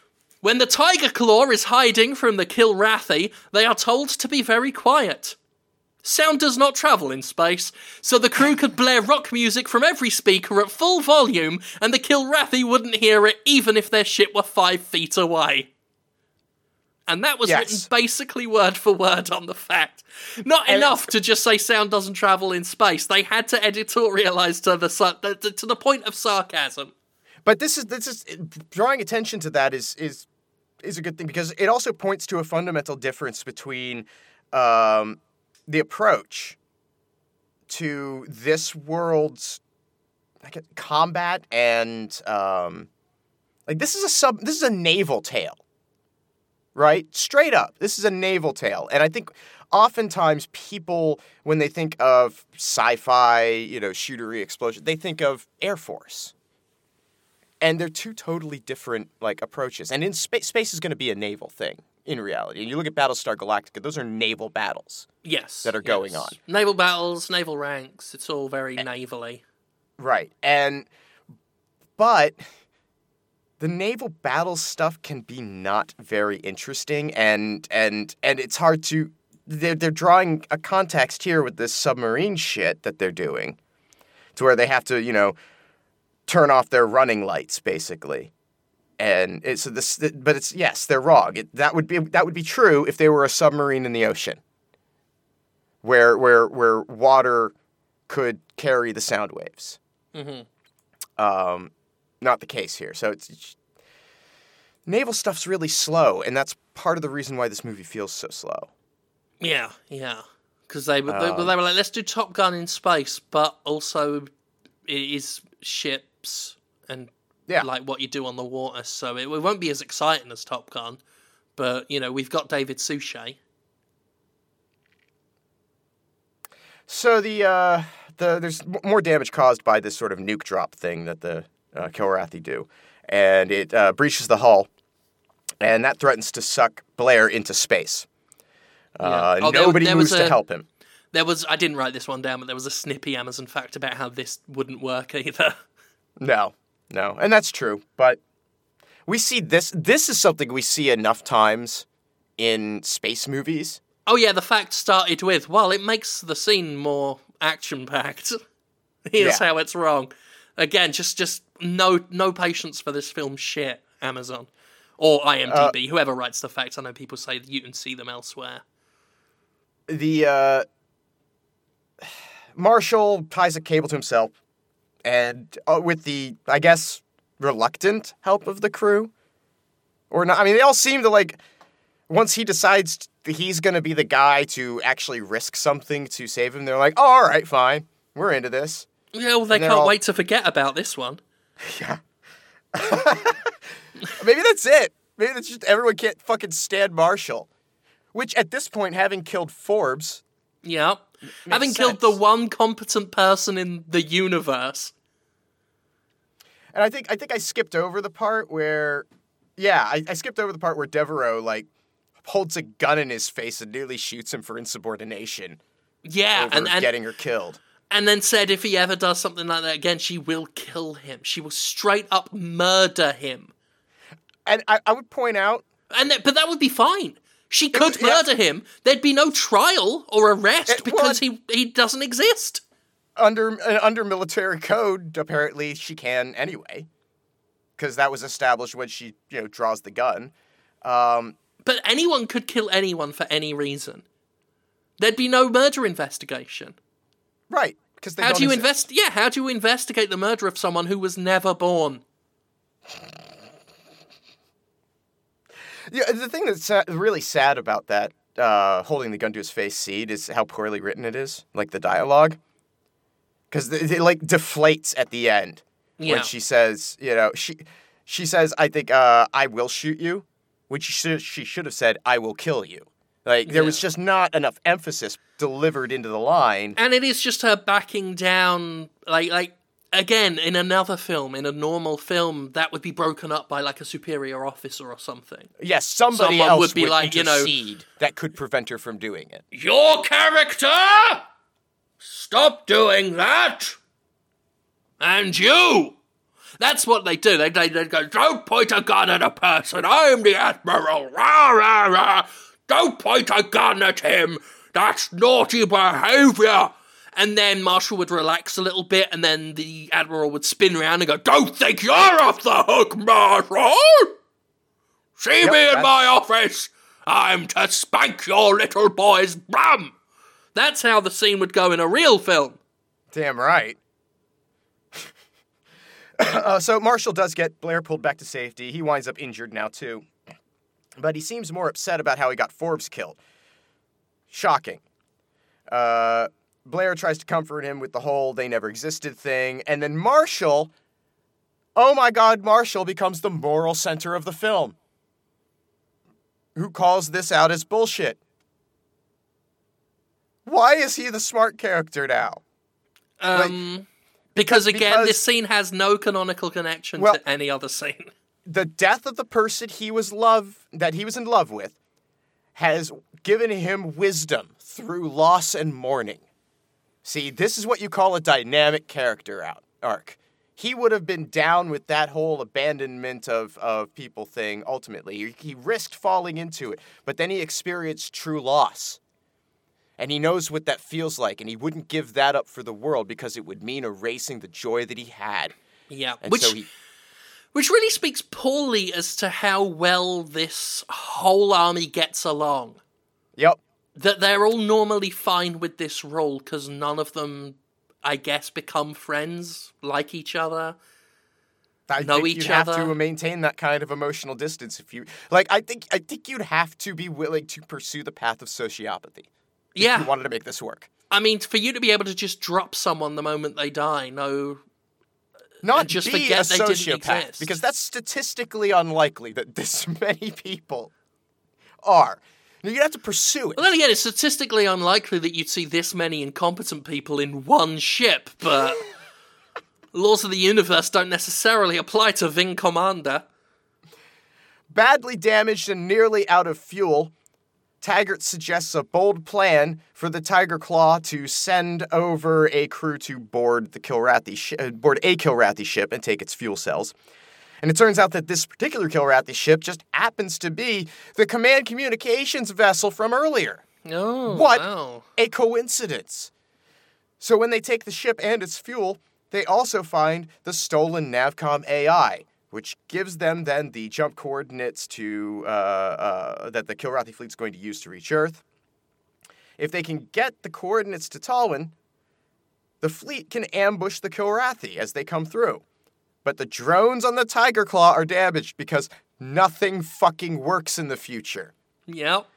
When the Tiger Claw is hiding from the Kilrathi, they are told to be very quiet. Sound does not travel in space, so the crew could blare rock music from every speaker at full volume, and the Kilrathi wouldn't hear it even if their ship were five feet away. And that was Yes. written basically word for word on the fact. Not And- enough to just say sound doesn't travel in space. They had to editorialize to the to to the point of sarcasm. But this is this is drawing attention to that is is is a good thing because it also points to a fundamental difference between um, the approach to this world's like combat and um, like this is a sub this is a naval tale, right? Straight up, this is a naval tale, and I think oftentimes people when they think of sci-fi, you know, shootery explosion, they think of Air Force and they're two totally different like approaches. And in space, space is going to be a naval thing in reality. And you look at Battlestar Galactica; those are naval battles, Yes. That are going yes. on. Naval battles, naval ranks, it's all very navally. right? And but the naval battle stuff can be not very interesting, and and and it's hard to. They're they're drawing a context here with this submarine shit that they're doing, to where they have to you know turn off their running lights basically. and it's this but it's yes they're wrong. It, that would be that would be true if they were a submarine in the ocean where where where water could carry the sound waves. Hmm um, not the case here. So it's, it's naval stuff's really slow and that's part of the reason why this movie feels so slow. Yeah, yeah. Because they, were they, Um, they were like, let's do Top Gun in space, but also it is ships and Yeah. like what you do on the water. So it, it won't be as exciting as Top Gun. But, you know, we've got David Suchet. So the uh, the there's more damage caused by this sort of nuke drop thing that the uh, Kilrathi do, and it uh, breaches the hull, and that threatens to suck Blair into space. Uh, Oh, nobody there moves was to help him. There was, I didn't write this one down, but there was a snippy Amazon fact about how this wouldn't work [laughs] either. No, no, and that's true. But we see this. This is something we see enough times in space movies. Oh yeah, the fact started with, well, it makes the scene more action packed. [laughs] Here's Yeah. how it's wrong. Again, just just no no patience for this film shit, Amazon. Or IMDb, whoever writes the facts. I know people say that you can see them elsewhere. the uh, [sighs] Marshall ties a cable to himself, and uh, with the I guess reluctant help of the crew, or not. I mean, they all seem to like once he decides he's going to be the guy to actually risk something to save him, they're like, oh, all right, fine. We're into this. Yeah, well, they can't all- wait to forget about this one. [laughs] Yeah. [laughs] Maybe that's it. Maybe that's just everyone can't fucking stand Marshall. Which at this point, having killed Forbes, Yeah. Having killed the one competent person in the universe. and I think I think I skipped over the part where, yeah, I, I skipped over the part where Devereaux like holds a gun in his face and nearly shoots him for insubordination Yeah, over and, and, getting her killed. and then said if he ever does something like that again, she will kill him. She will straight up murder him. And I, I would point out, And that, but that would be fine. She could yeah. murder him. There'd be no trial or arrest It because he he doesn't exist. under uh, under military code, apparently she can anyway, because that was established when she you know draws the gun. Um, But anyone could kill anyone for any reason. There'd be no murder investigation. right, because How do you invest? Yeah, how do you investigate the murder of someone who was never born? Yeah, the thing that's really sad about that uh, holding the gun to his face scene is how poorly written it is, like the dialogue, because it, it like deflates at the end Yeah. when she says, you know, she she says, "I think uh, I will shoot you," which she should she should have said, "I will kill you." Like there was just not enough emphasis delivered into the line. and it is just her backing down like like again in another film in a normal film that would be broken up by like a superior officer or something. Yes, somebody Someone else would be like, you know- intercede that could prevent her from doing it. your character? Stop doing that! And you! That's what they do. They, they, they go don't point a gun at a person. I'm the admiral. Rah, rah, rah. don't point a gun at him. That's naughty behavior and then Marshall would relax a little bit, and then the Admiral would spin around and go, Don't think you're off the hook, Marshall! See Yep, me in my office! I'm to spank your little boy's bum! That's how the scene would go in a real film. Damn right. [laughs] uh, so Marshall does get Blair pulled back to safety. He winds up injured now too, but he seems more upset about how he got Forbes killed. Shocking. Uh, Blair tries to comfort him with the whole "they never existed" thing, and then Marshall. Oh my God, Marshall becomes the moral center of the film. Who calls this out as bullshit? Why is he the smart character now? Um, because, again, because- this scene has no canonical connection Well- to any other scene. [laughs] the death of the person he was love that he was in love with has given him wisdom through loss and mourning. See, this is what you call a dynamic character out arc. He would have been down with that whole abandonment of, of people thing ultimately. He, he risked falling into it, but then he experienced true loss. And he knows what that feels like, and he wouldn't give that up for the world because it would mean erasing the joy that he had. Yeah, And which so he which really speaks poorly as to how well this whole army gets along. Yep. That they're all normally fine with this role because none of them, I guess, become friends, like each other. I know each you'd have to maintain that kind of emotional distance if you like. I think I think you'd have to be willing to pursue the path of sociopathy. If Yeah, you wanted to make this work. I mean, for you to be able to just drop someone the moment they die, no, Not just be forget a they didn't exist. because that's statistically unlikely that this [laughs] many people are. You'd have to pursue it. Well, then again, it's statistically unlikely that you'd see this many incompetent people in one ship, but [laughs] laws of the universe don't necessarily apply to Wing Commander. Badly damaged and nearly out of fuel, Taggart suggests a bold plan for the Tiger Claw to send over a crew to board the Kilrathi shi- uh, board a Kilrathi ship and take its fuel cells. And it turns out that this particular Kilrathi ship just happens to be the command communications vessel from earlier. Oh, What? wow. A coincidence. So when they take the ship and its fuel, they also find the stolen Navcom AI, which gives them then the jump coordinates to uh, uh, that the Kilrathi fleet's going to use to reach Earth. If they can get the coordinates to Tolwyn, the fleet can ambush the Kilrathi as they come through. But the drones on the Tiger Claw are damaged because nothing fucking works in the future. Yep.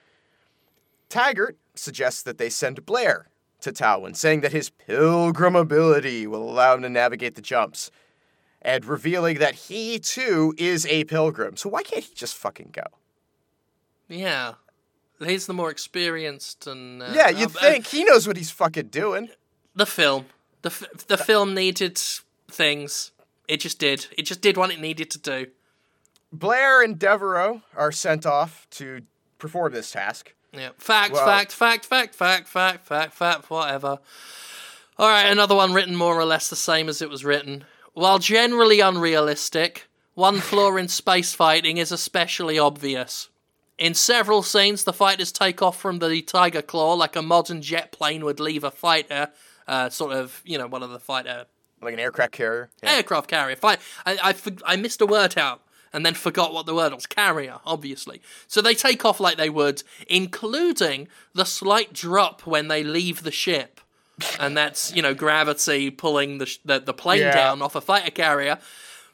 Taggart suggests that they send Blair to Tolwyn, saying that his pilgrim ability will allow him to navigate the jumps, and revealing that he too is a pilgrim. So why can't he just fucking go? Yeah. He's the more experienced and. Uh, yeah, you'd uh, think he knows what he's fucking doing. the film. The f- the film needed things. It just did. It just did what it needed to do. Blair and Devereaux are sent off to perform this task. Yeah. Fact, Well- fact, fact, fact, fact, fact, fact, fact, whatever. All right, another one written more or less the same as it was written. While generally unrealistic, one flaw in space fighting is especially obvious. In several scenes, the fighters take off from the Tiger Claw like a modern jet plane would leave a fighter, uh, sort of, you know, one of the fighter Like an aircraft carrier. Yeah. aircraft carrier. Fine. I, I, I missed a word out and then forgot what the word was. Carrier, obviously. So they take off like they would, including the slight drop when they leave the ship. And that's, you know, gravity pulling the, sh- the, the plane Yeah. down off a fighter carrier.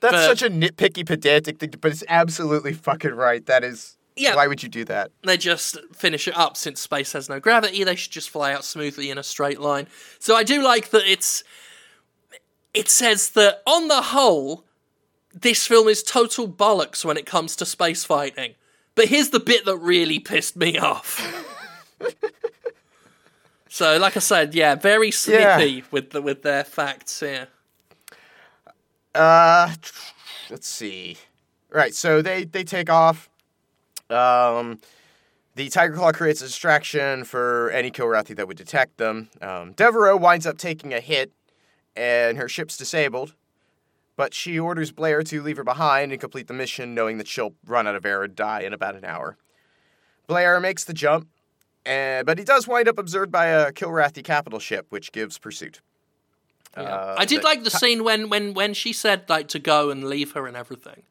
That's but- such a nitpicky, pedantic thing, but it's absolutely fucking right. That is. Yeah. Why would you do that? They just finish it up since space has no gravity. They should just fly out smoothly in a straight line. So I do like that it's. It says that on the whole, this film is total bollocks when it comes to space fighting. But here's the bit that really pissed me off. [laughs] so, like I said, yeah, very snippy with the with their facts here. Uh, let's see. Right, so they they take off. Um, the Tiger Claw creates a distraction for any Kilrathi that would detect them. Um, Devereaux winds up taking a hit, and her ship's disabled. But she orders Blair to leave her behind and complete the mission, knowing that she'll run out of air and die in about an hour. Blair makes the jump, and, but he does wind up observed by a Kilrathi capital ship, which gives pursuit. Uh, I did like the scene when, when, when she said like to go and leave her and everything.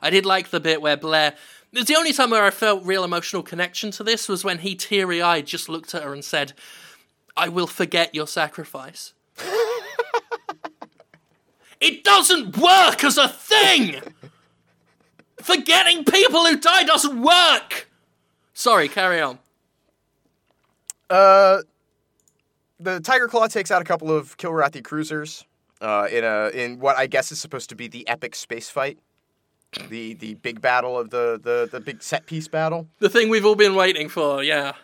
I did like the bit where Blair. It's the only time where I felt real emotional connection to this was when he teary eyed just looked at her and said, "I will forget your sacrifice." It doesn't work as a thing. Forgetting people who die doesn't work. Sorry, carry on. Uh, the Tiger Claw takes out a couple of Kilrathi cruisers uh, in a in what I guess is supposed to be the epic space fight, the the big battle of the the, the big set piece battle. The thing we've all been waiting for, yeah.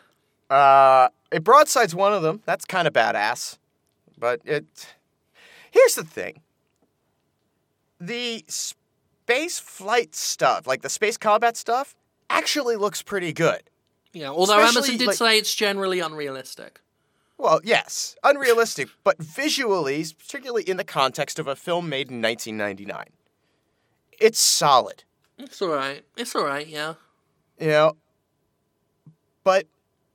Uh, it broadsides one of them. That's kind of badass, but it. Here's the thing. The space flight stuff, like the space combat stuff, actually looks pretty good. Yeah, although Especially, Amazon did like- say it's generally unrealistic. Well, yes, unrealistic, [laughs] but visually, particularly in the context of a film made in 1999, it's solid. It's all right. It's all right. Yeah. You know, but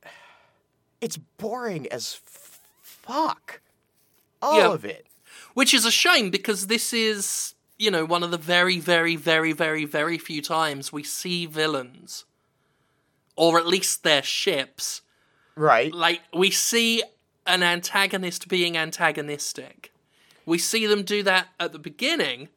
[sighs] it's boring as f- fuck. All Yeah. of it. Which is a shame because this is, you know, one of the very, very, very, very, very few times we see villains, or at least their ships. Right. Like, we see an antagonist being antagonistic. We see them do that at the beginning.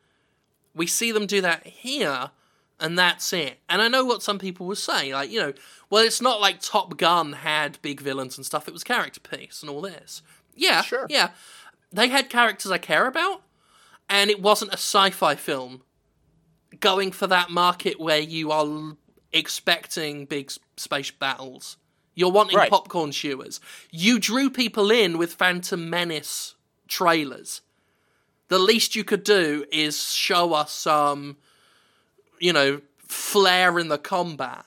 We see them do that here, and that's it. And I know what some people will say, like, you know, well, it's not like Top Gun had big villains and stuff, it was character piece and all this. Yeah, Sure. yeah. They had characters I care about, and it wasn't a sci fi film going for that market where you are l- expecting big space battles. You're wanting Right. popcorn chewers. You drew people in with Phantom Menace trailers. The least you could do is show us some, you know, flair in the combat.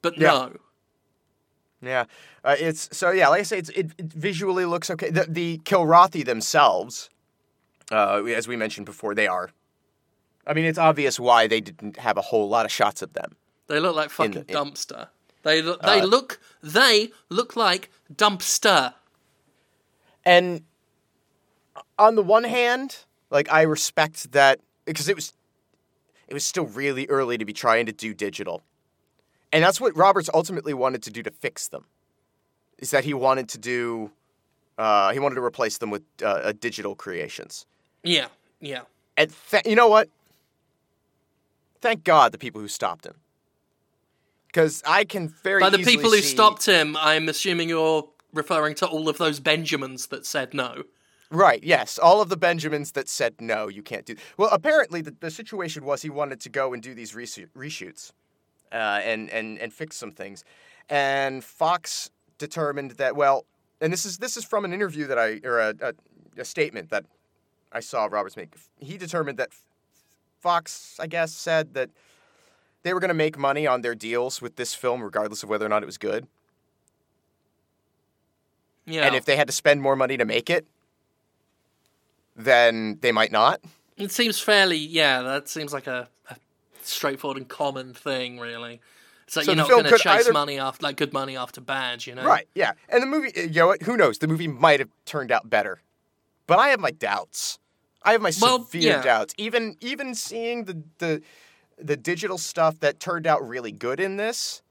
But Yeah. no. Yeah. Uh, it's so yeah. Like I say, it's, it, it visually looks okay. The, the Kilrathi themselves, uh, as we mentioned before, they are. I mean, it's obvious why they didn't have a whole lot of shots of them. They look like fucking in- dumpster. They look, they Uh, look they look like dumpster. And on the one hand, like I respect that because it was it was still really early to be trying to do digital. And that's what Roberts ultimately wanted to do to fix them. Is that he wanted to do uh, he wanted to replace them with uh, uh, digital creations. Yeah, yeah. And th- you know what? Thank God the people who stopped him. because I can very By the people who see- stopped him, I'm assuming you're referring to all of those Benjamins that said no. Right, yes. All of the Benjamins that said, no, you can't do. Well, apparently, the, the situation was he wanted to go and do these reshoot, reshoots uh, and, and, and fix some things. And Fox determined that, well, and this is, this is from an interview that I, or a, a, a statement that I saw Roberts make. He determined that Fox, I guess, said that they were going to make money on their deals with this film, regardless of whether or not it was good. Yeah. And if they had to spend more money to make it, then they might not. It seems fairly, yeah, that seems like a, a straightforward and common thing, really. It's like So you're not going to chase either- money after, like good money after bad, you know? Right, yeah. And the movie, you know what? Who knows? The movie might have turned out better. But I have my doubts. I have my Well, severe yeah. doubts. Even even seeing the, the the digital stuff that turned out really good in this,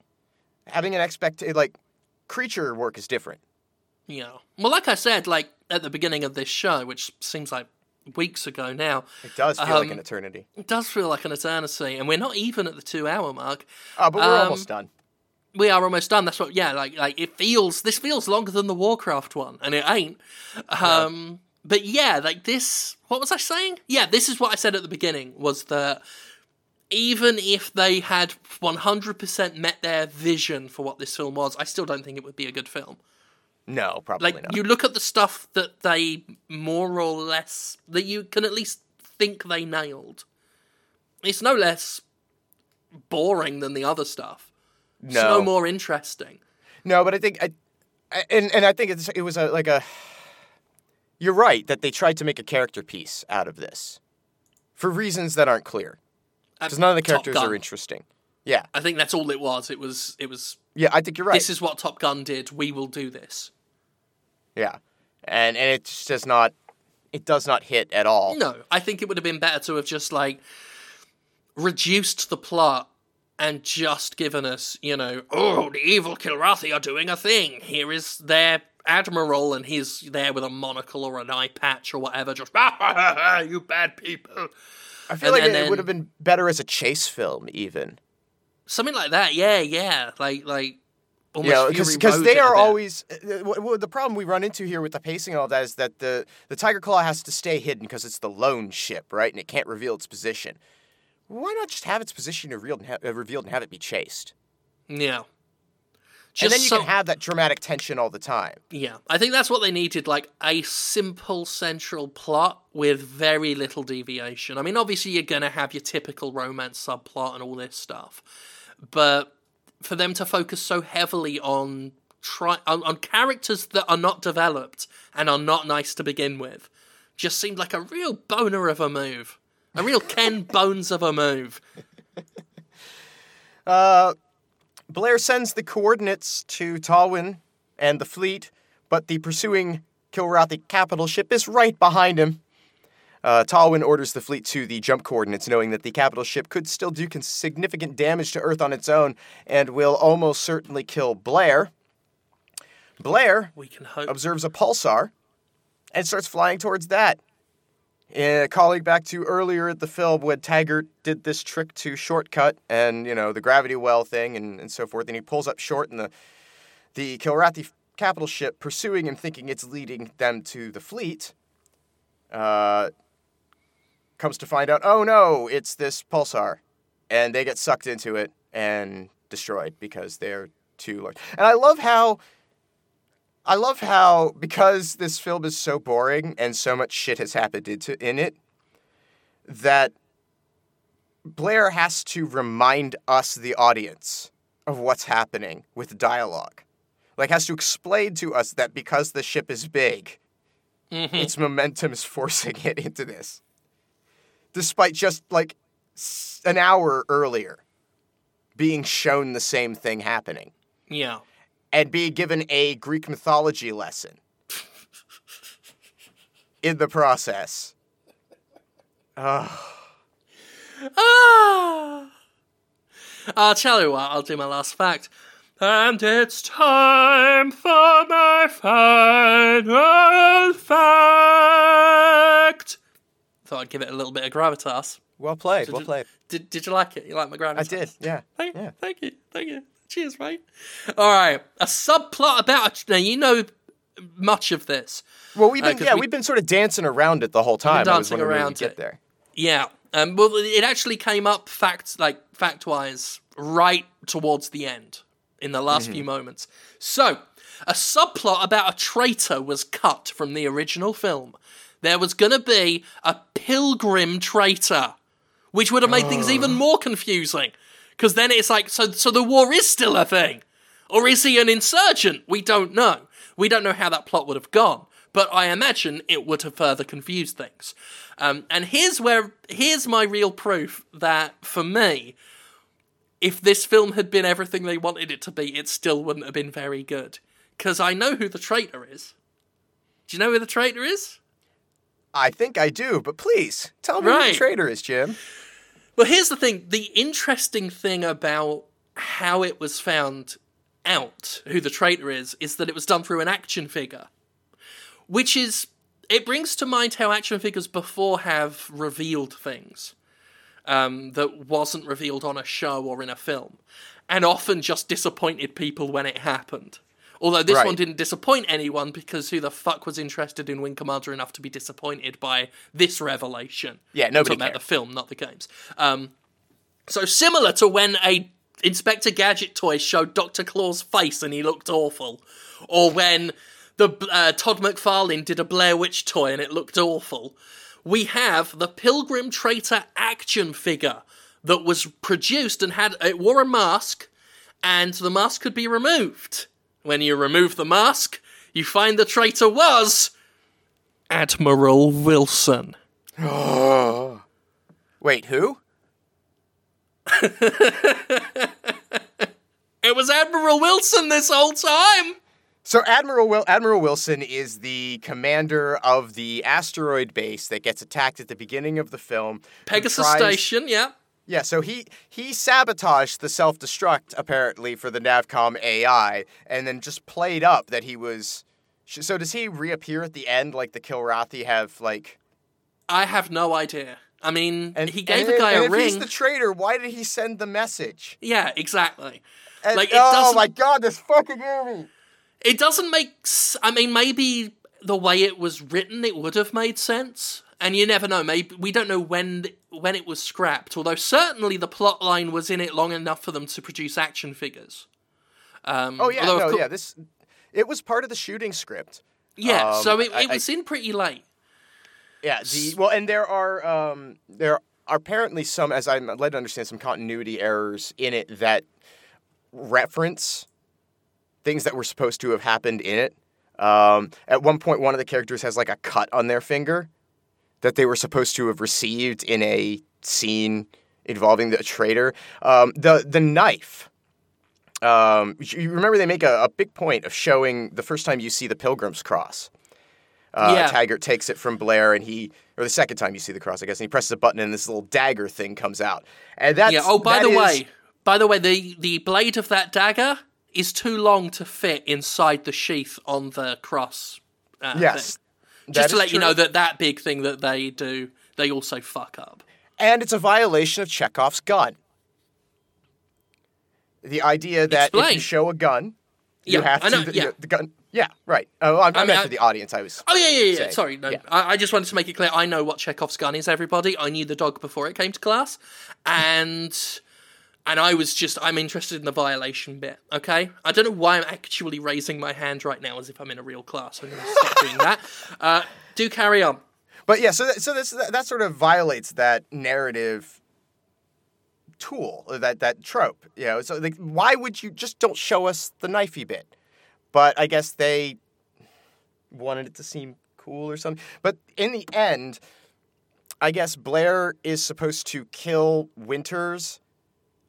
having an expect like creature work is different. Yeah. Well, like I said, like at the beginning of this show, which seems like weeks ago now, It does feel like Um, an eternity. it does feel like an eternity, and we're not even at the two-hour mark. Oh, but we're um, almost done. We are almost done. That's what. Yeah, like like it feels. This feels longer than the Warcraft one, and it ain't. Um, but yeah, like this. What was I saying? Yeah, this is what I said at the beginning. Was that even if they had one hundred percent met their vision for what this film was, I still don't think it would be a good film. No, probably Like not. you look at the stuff that they more or less that you can at least think they nailed. It's no less boring than the other stuff. It's no more interesting. No, but I think I, I- and and I think it's it was a like a. You're right that they tried to make a character piece out of this, for reasons that aren't clear. Because none of the characters are interesting. Yeah, I think that's all it was. It was. It was. yeah, I think you're right. This is what Top Gun did. We will do this. yeah, and and it just does not, it does not hit at all. No, I think it would have been better to have just like reduced the plot and just given us, you know, oh, the evil Kilrathi are doing a thing. Here is their admiral, and he's there with a monocle or an eye patch or whatever. Just ha, ha, ha, you bad people, I feel and- like it, then- would have been better as a chase film, even. something like that. Yeah, yeah, like like almost Yeah, because they are always uh, w- w- the problem we run into here with the pacing and all that is that the the Tiger Claw has to stay hidden because it's the lone ship, right? And it can't reveal its position. Why not just have its position revealed and, ha- uh, revealed and have it be chased? yeah. And then you so- can have that dramatic tension all the time. Yeah, I think that's what they needed like a simple central plot with very little deviation. I mean, obviously, you're going to have your typical romance subplot and all this stuff, but for them to focus so heavily on. Try, on, on characters that are not developed and are not nice to begin with just seemed like a real boner of a move. A real Ken [laughs] Bones of a move. Uh, Blair sends the coordinates to Tolwyn and the fleet, but the pursuing Kilrathi capital ship is right behind him. Uh, Tolwyn orders the fleet to the jump coordinates, knowing that the capital ship could still do significant damage to Earth on its own and will almost certainly kill Blair. Blair We can hope. observes a pulsar and starts flying towards that. Uh, colleague back to earlier at the film when Taggart did this trick to shortcut and you know the gravity well thing and, and so forth, and he pulls up short, and the the Kilrathi capital ship pursuing him, thinking it's leading them to the fleet, uh, comes to find out, oh no, it's this pulsar, and they get sucked into it and destroyed because they're too large. And I love how I love how because this film is so boring and so much shit has happened into in it that Blair has to remind us the audience of what's happening with dialogue. Like has to explain to us that because the ship is big, mm-hmm. its momentum is forcing it into this. Despite just like an hour earlier being shown the same thing happening yeah. And be given a Greek mythology lesson in the process. Ah! I'll tell you what, I'll do my last fact. And it's time for my final fact. Thought I'd give it a little bit of gravitas. Well played. Well played. Did, did you like it? You like my grand? I did. Yeah. Thank, Yeah. thank you, thank you. Cheers, mate. All right, a subplot about now. You know much of this. Well, we've Uh, yeah we- we've been sort of dancing around it the whole time. Dancing around get it. there. Yeah. Um, well, it actually came up fact like fact wise right towards the end in the last few moments. So, a subplot about a traitor was cut from the original film. There was going to be a pilgrim traitor, which would have made things even more confusing. Because then it's like, so, so the war is still a thing. Or is he an insurgent? We don't know. We don't know how that plot would have gone. But I imagine it would have further confused things. Um, and here's where here's my real proof that for me, if this film had been everything they wanted it to be, it still wouldn't have been very good. Because I know who the traitor is. Do you know who the traitor is? I think I do, but please tell me who the traitor is, Jim. Well, here's the thing the interesting thing about how it was found out who the traitor is is that it was done through an action figure. Which is. It brings to mind how action figures before have revealed things um, that wasn't revealed on a show or in a film, and often just disappointed people when it happened. Although this Right. one didn't disappoint anyone because who the fuck was interested in Wing Commander enough to be disappointed by this revelation? Yeah, nobody talking about the film, not the games. Um, so similar to when a Inspector Gadget toy showed Doctor Claw's face and he looked awful, or when the uh, Todd McFarlane did a Blair Witch toy and it looked awful. We have the Pilgrim Traitor action figure that was produced and had it wore a mask, and the mask could be removed. When you remove the mask, you find the traitor was Admiral Wilson. [gasps] Wait, who? [laughs] It was Admiral Wilson this whole time. So Admiral Wil- Admiral Wilson is the commander of the asteroid base that gets attacked at the beginning of the film. Pegasus tries- Station, yeah. Yeah, so he he sabotaged the self destruct apparently for the Navcom AI, and then just played up that he was. sh- So does he reappear at the end like the Kilrathi have like? I have no idea. I mean, And he gave and the guy and a if ring. he's the traitor, why did he send the message? Yeah, exactly. And- Like, it oh my god, this fucking movie! It doesn't make. s- I mean, maybe the way it was written, it would have made sense. And you never know. Maybe we don't know when when it was scrapped. Although certainly the plot line was in it long enough for them to produce action figures. Um, Oh yeah, no, cour- yeah. This it was part of the shooting script. yeah. um, so it, it I- was in pretty late. Yeah, the well, and there are um, there are apparently some, as I'm led to understand, some continuity errors in it that reference things that were supposed to have happened in it. Um, at one point, one of the characters has like a cut on their finger that they were supposed to have received in a scene involving the traitor. Um, the the knife. Um, you remember they make a, a big point of showing the first time you see the Pilgrim's Cross. Uh, Yeah. Taggart takes it from Blair, and he, or the second time you see the cross, I guess, and he presses a button, and this little dagger thing comes out. And that's yeah. Oh, by that the is- way, by the way, the the blade of that dagger is too long to fit inside the sheath on the cross. Uh, yes, thing. Just to let you know that that big thing that they do, they also fuck up. and it's a violation of Chekhov's gun. The idea that if you show a gun, you Yeah, have I to know, the, yeah. the gun. Yeah, right. Oh, I, I, mean, meant I- for the audience. I was. Oh yeah, yeah, yeah. Say, Sorry, no. yeah. I, I just wanted to make it clear. I know what Chekhov's gun is. Everybody, I knew the dog before it came to class, and and I was just I'm interested in the violation bit. Okay, I don't know why I'm actually raising my hand right now as if I'm in a real class. I'm going to stop doing that. [laughs] Uh, do carry on. But yeah, so that, so this that, that sort of violates that narrative tool, or that that trope. You know, so like, why would you just don't show us the knifey bit? But I guess they wanted it to seem cool or something. But in the end, I guess Blair is supposed to kill Winters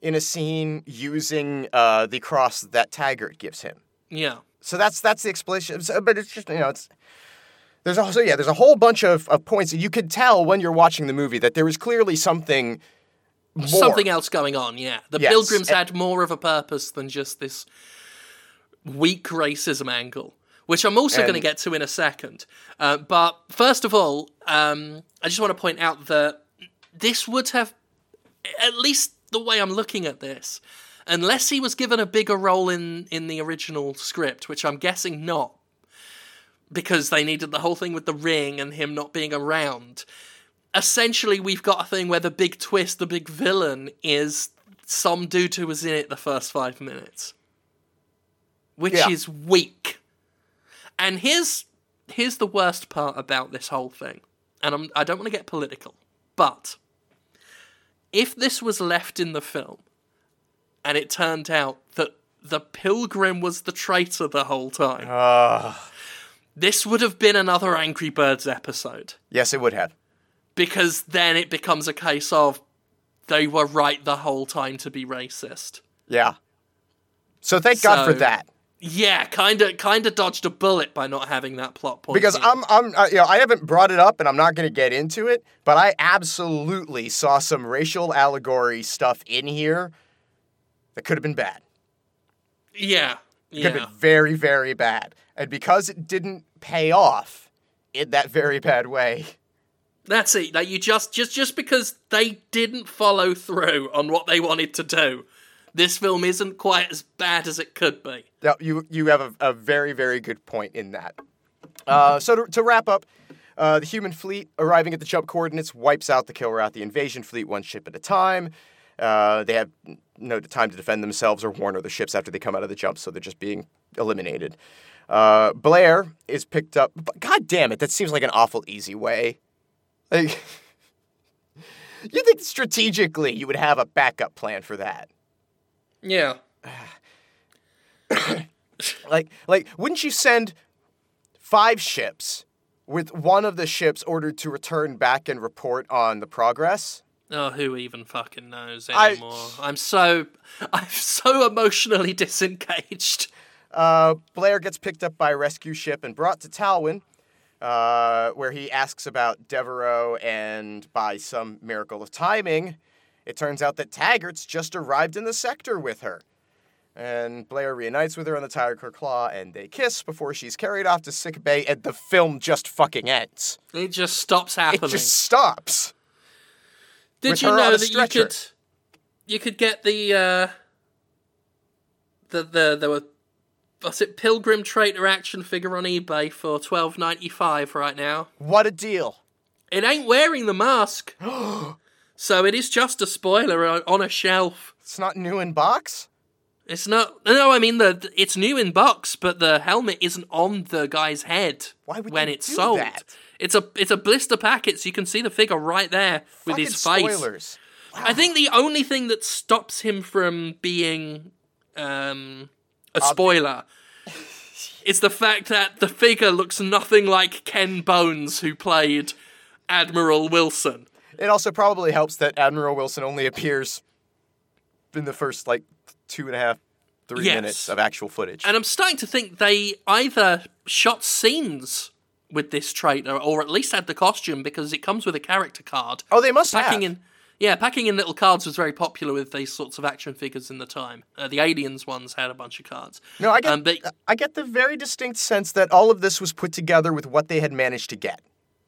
in a scene using uh, the cross that Taggart gives him. Yeah. So that's that's the explanation. So- But it's just you know it's there's also yeah there's a whole bunch of, of points that you could tell when you're watching the movie that there was clearly something more. Something else going on. Yeah, the Yes, pilgrims and- had more of a purpose than just this weak racism angle, which I'm also And- going to get to in a second. Uh, but first of all, um, I just want to point out that this would have, at least the way I'm looking at this, unless he was given a bigger role in in the original script, which I'm guessing not, because they needed the whole thing with the ring and him not being around. Essentially, we've got a thing where the big twist, the big villain, is some dude who was in it the first five minutes, which Yeah. is weak. And here's here's the worst part about this whole thing, and I'm, I don't want to get political, but if this was left in the film, and it turned out that the pilgrim was the traitor the whole time, Uh, this would have been another Angry Birds episode yes, it would have. because then it becomes a case of they were right the whole time to be racist. Yeah. So thank God for that. Yeah, kind of, kind of dodged a bullet by not having that plot point. Because in. I'm, I'm, uh, you know, I haven't brought it up, and I'm not going to get into it. But I absolutely saw some racial allegory stuff in here that could have been bad. yeah, Could have been very, very bad. And because it didn't pay off in that very bad way, that's it. Like you just, just, just because they didn't follow through on what they wanted to do, this film isn't quite as bad as it could be. Yeah, you you have a, a very very good point in that. Uh, so to, to wrap up, uh, the human fleet arriving at the jump coordinates wipes out the Kilrathi. The invasion fleet one ship at a time. Uh, they have no time to defend themselves or warn other ships after they come out of the jump, so they're just being eliminated. Uh, Blair is picked up. God damn it, that seems like an awful easy way. Like, [laughs] you think strategically you would have a backup plan for that? Yeah, [sighs] Like, like, wouldn't you send five ships with one of the ships ordered to return back and report on the progress? Oh, who even fucking knows anymore? I'm so, [laughs] I'm so emotionally disengaged. Uh, Blair gets picked up by a rescue ship and brought to Tolwyn, uh, where he asks about Devereaux, and by some miracle of timing, it turns out that Taggart's just arrived in the sector with her. And Blair reunites with her on the Tiger Claw, and they kiss before she's carried off to sick bay, and the film just fucking ends. It just stops happening. It just stops. Did with you know that you could, you could get the, uh, the the there were, what's it, Pilgrim Traitor action figure on eBay for twelve ninety five right now. What a deal. It ain't wearing the mask, [gasps] [gasps] [gasps] so it is just a spoiler on- a shelf. It's not new in box? It's not. No, I mean the it's new in box, but the helmet isn't on the guy's head Why would when it's sold. that? It's a it's a blister packet, so you can see the figure right there with Fucking his face. spoilers. I think the only thing that stops him from being um, a spoiler [laughs] is the fact that the figure looks nothing like Ken Bones, who played Admiral Wilson. It also probably helps that Admiral Wilson only appears in the first like two and a half, three Yes. minutes of actual footage. And I'm starting to think they either shot scenes with this traitor or at least had the costume because it comes with a character card. oh, they must Packing have. in yeah, packing in little cards was very popular with these sorts of action figures in the time. Uh, the Aliens ones had a bunch of cards. no, I get. Um, but I get the very distinct sense that all of this was put together with what they had managed to get.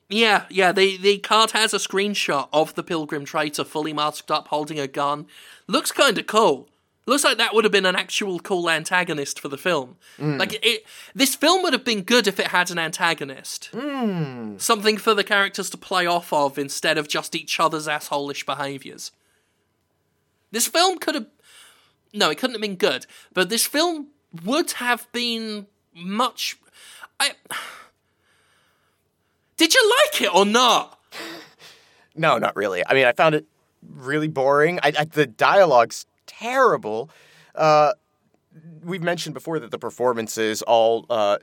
Yeah, yeah, the the card has a screenshot of the Pilgrim traitor fully masked up, holding a gun. Looks kind of cool. Looks like that would have been an actual cool antagonist for the film. Mm. Like it, this film would have been good if it had an antagonist. Mm. Something for the characters to play off of instead of just each other's assholish behaviors. This film could have no, it couldn't have been good, but this film would have been much. I did you like it or not? No, not really. I mean, I found it really boring. I, I, the dialogue's terrible. Uh, we've mentioned before that the performances all. Uh,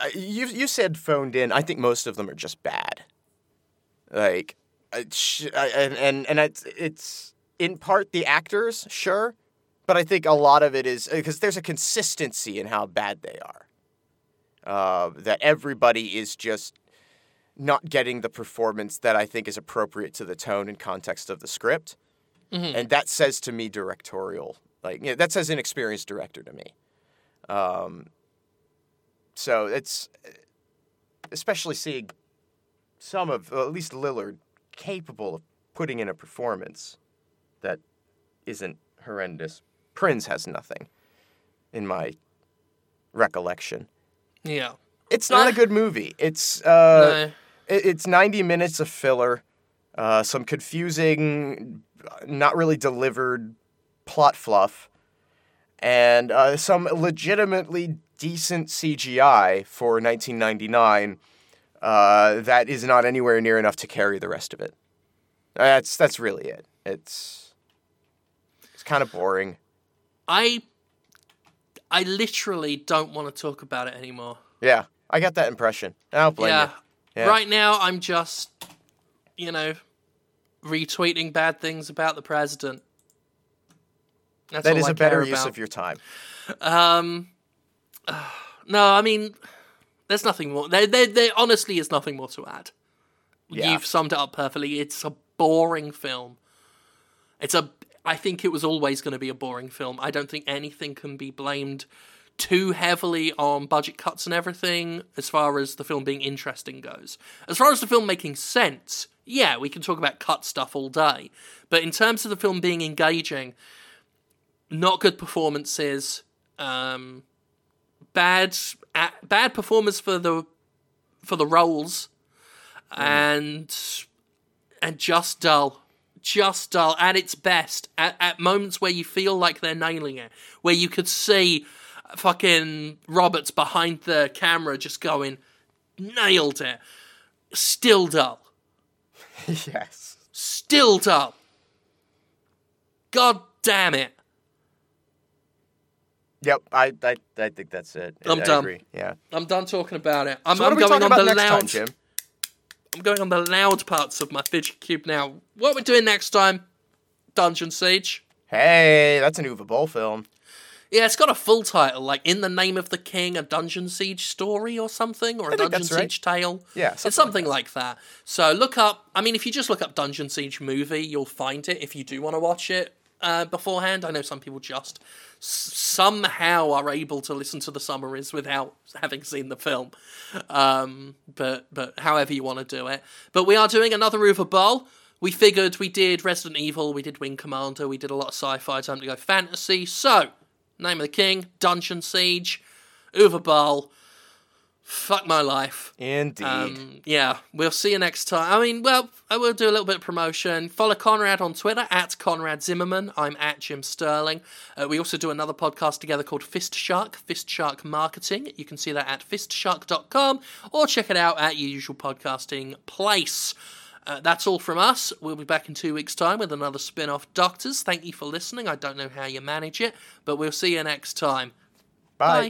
uh, you you said phoned in. I think most of them are just bad. Like, uh, sh- I- and and and it's it's in part the actors, sure, but I think a lot of it is because there's a consistency in how bad they are. Uh, that everybody is just not getting the performance that I think is appropriate to the tone and context of the script. And that says to me directorial, like yeah, that says inexperienced director to me. Um, so it's especially seeing some of well, at least Lillard capable of putting in a performance that isn't horrendous. Prinze has nothing, in my recollection. Yeah. It's not Eh. a good movie. It's uh, No. It- it's 90 minutes of filler, uh, some confusing, not really delivered plot fluff, and uh, some legitimately decent CGI for 1999 uh, that is not anywhere near enough to carry the rest of it. That's that's really it. It's it's kind of boring. I I literally don't want to talk about it anymore. Yeah, I got that impression. I don't blame yeah. you. Yeah. Right now I'm just you know retweeting bad things about the president. That's That all is I a better use about. of your time. Um, [sighs] no, I mean, there's nothing more. There, there, there honestly is nothing more to add. Yeah. You've summed it up perfectly. It's a boring film. It's a. I think it was always going to be a boring film. I don't think anything can be blamed too heavily on budget cuts and everything as far as the film being interesting goes. As far as the film making sense, yeah, we can talk about cut stuff all day. But in terms of the film being engaging, not good performances, um, bad bad performance for the for the roles, and and just dull, just dull at its best. At, at moments where you feel like they're nailing it, where you could see fucking Roberts behind the camera just going, nailed it. Still dull. [laughs] yes. Still dull. God damn it. Yep, I, I I think that's it. I'm I done. agree. Yeah. I'm done talking about it. I'm, So I'm going on the loud. time? I'm going on the loud parts of my fidget cube now. What we're doing next time? Dungeon Siege. Hey, that's an Uwe Boll film. Yeah, it's got a full title, like "In the Name of the King: A Dungeon Siege Story" or something, or a I think Dungeon that's right. Siege Tale. Yeah, it's something something like that. So look up. I mean, if you just look up Dungeon Siege movie, you'll find it. If you do want to watch it uh, beforehand, I know some people just s- somehow are able to listen to the summaries without having seen the film. Um, but but however you want to do it. But we are doing another Uwe Boll. We figured we did Resident Evil, we did Wing Commander, we did a lot of sci-fi. Time to go fantasy. So Name of the King, Dungeon Siege, Uwe Boll. Fuck my life. Indeed. Um, yeah, we'll see you next time. I mean, well, I will do a little bit of promotion. Follow Conrad on Twitter at Conrad Zimmerman. I'm at Jim Sterling. Uh, we also do another podcast together called Fist Shark, Fist Shark Marketing. You can see that at fistshark.com or check it out at your usual podcasting place. Uh, that's all from us. We'll be back in two weeks' time with another spin off Doctors. Thank you for listening. I don't know how you manage it, but we'll see you next time. Bye. Bye.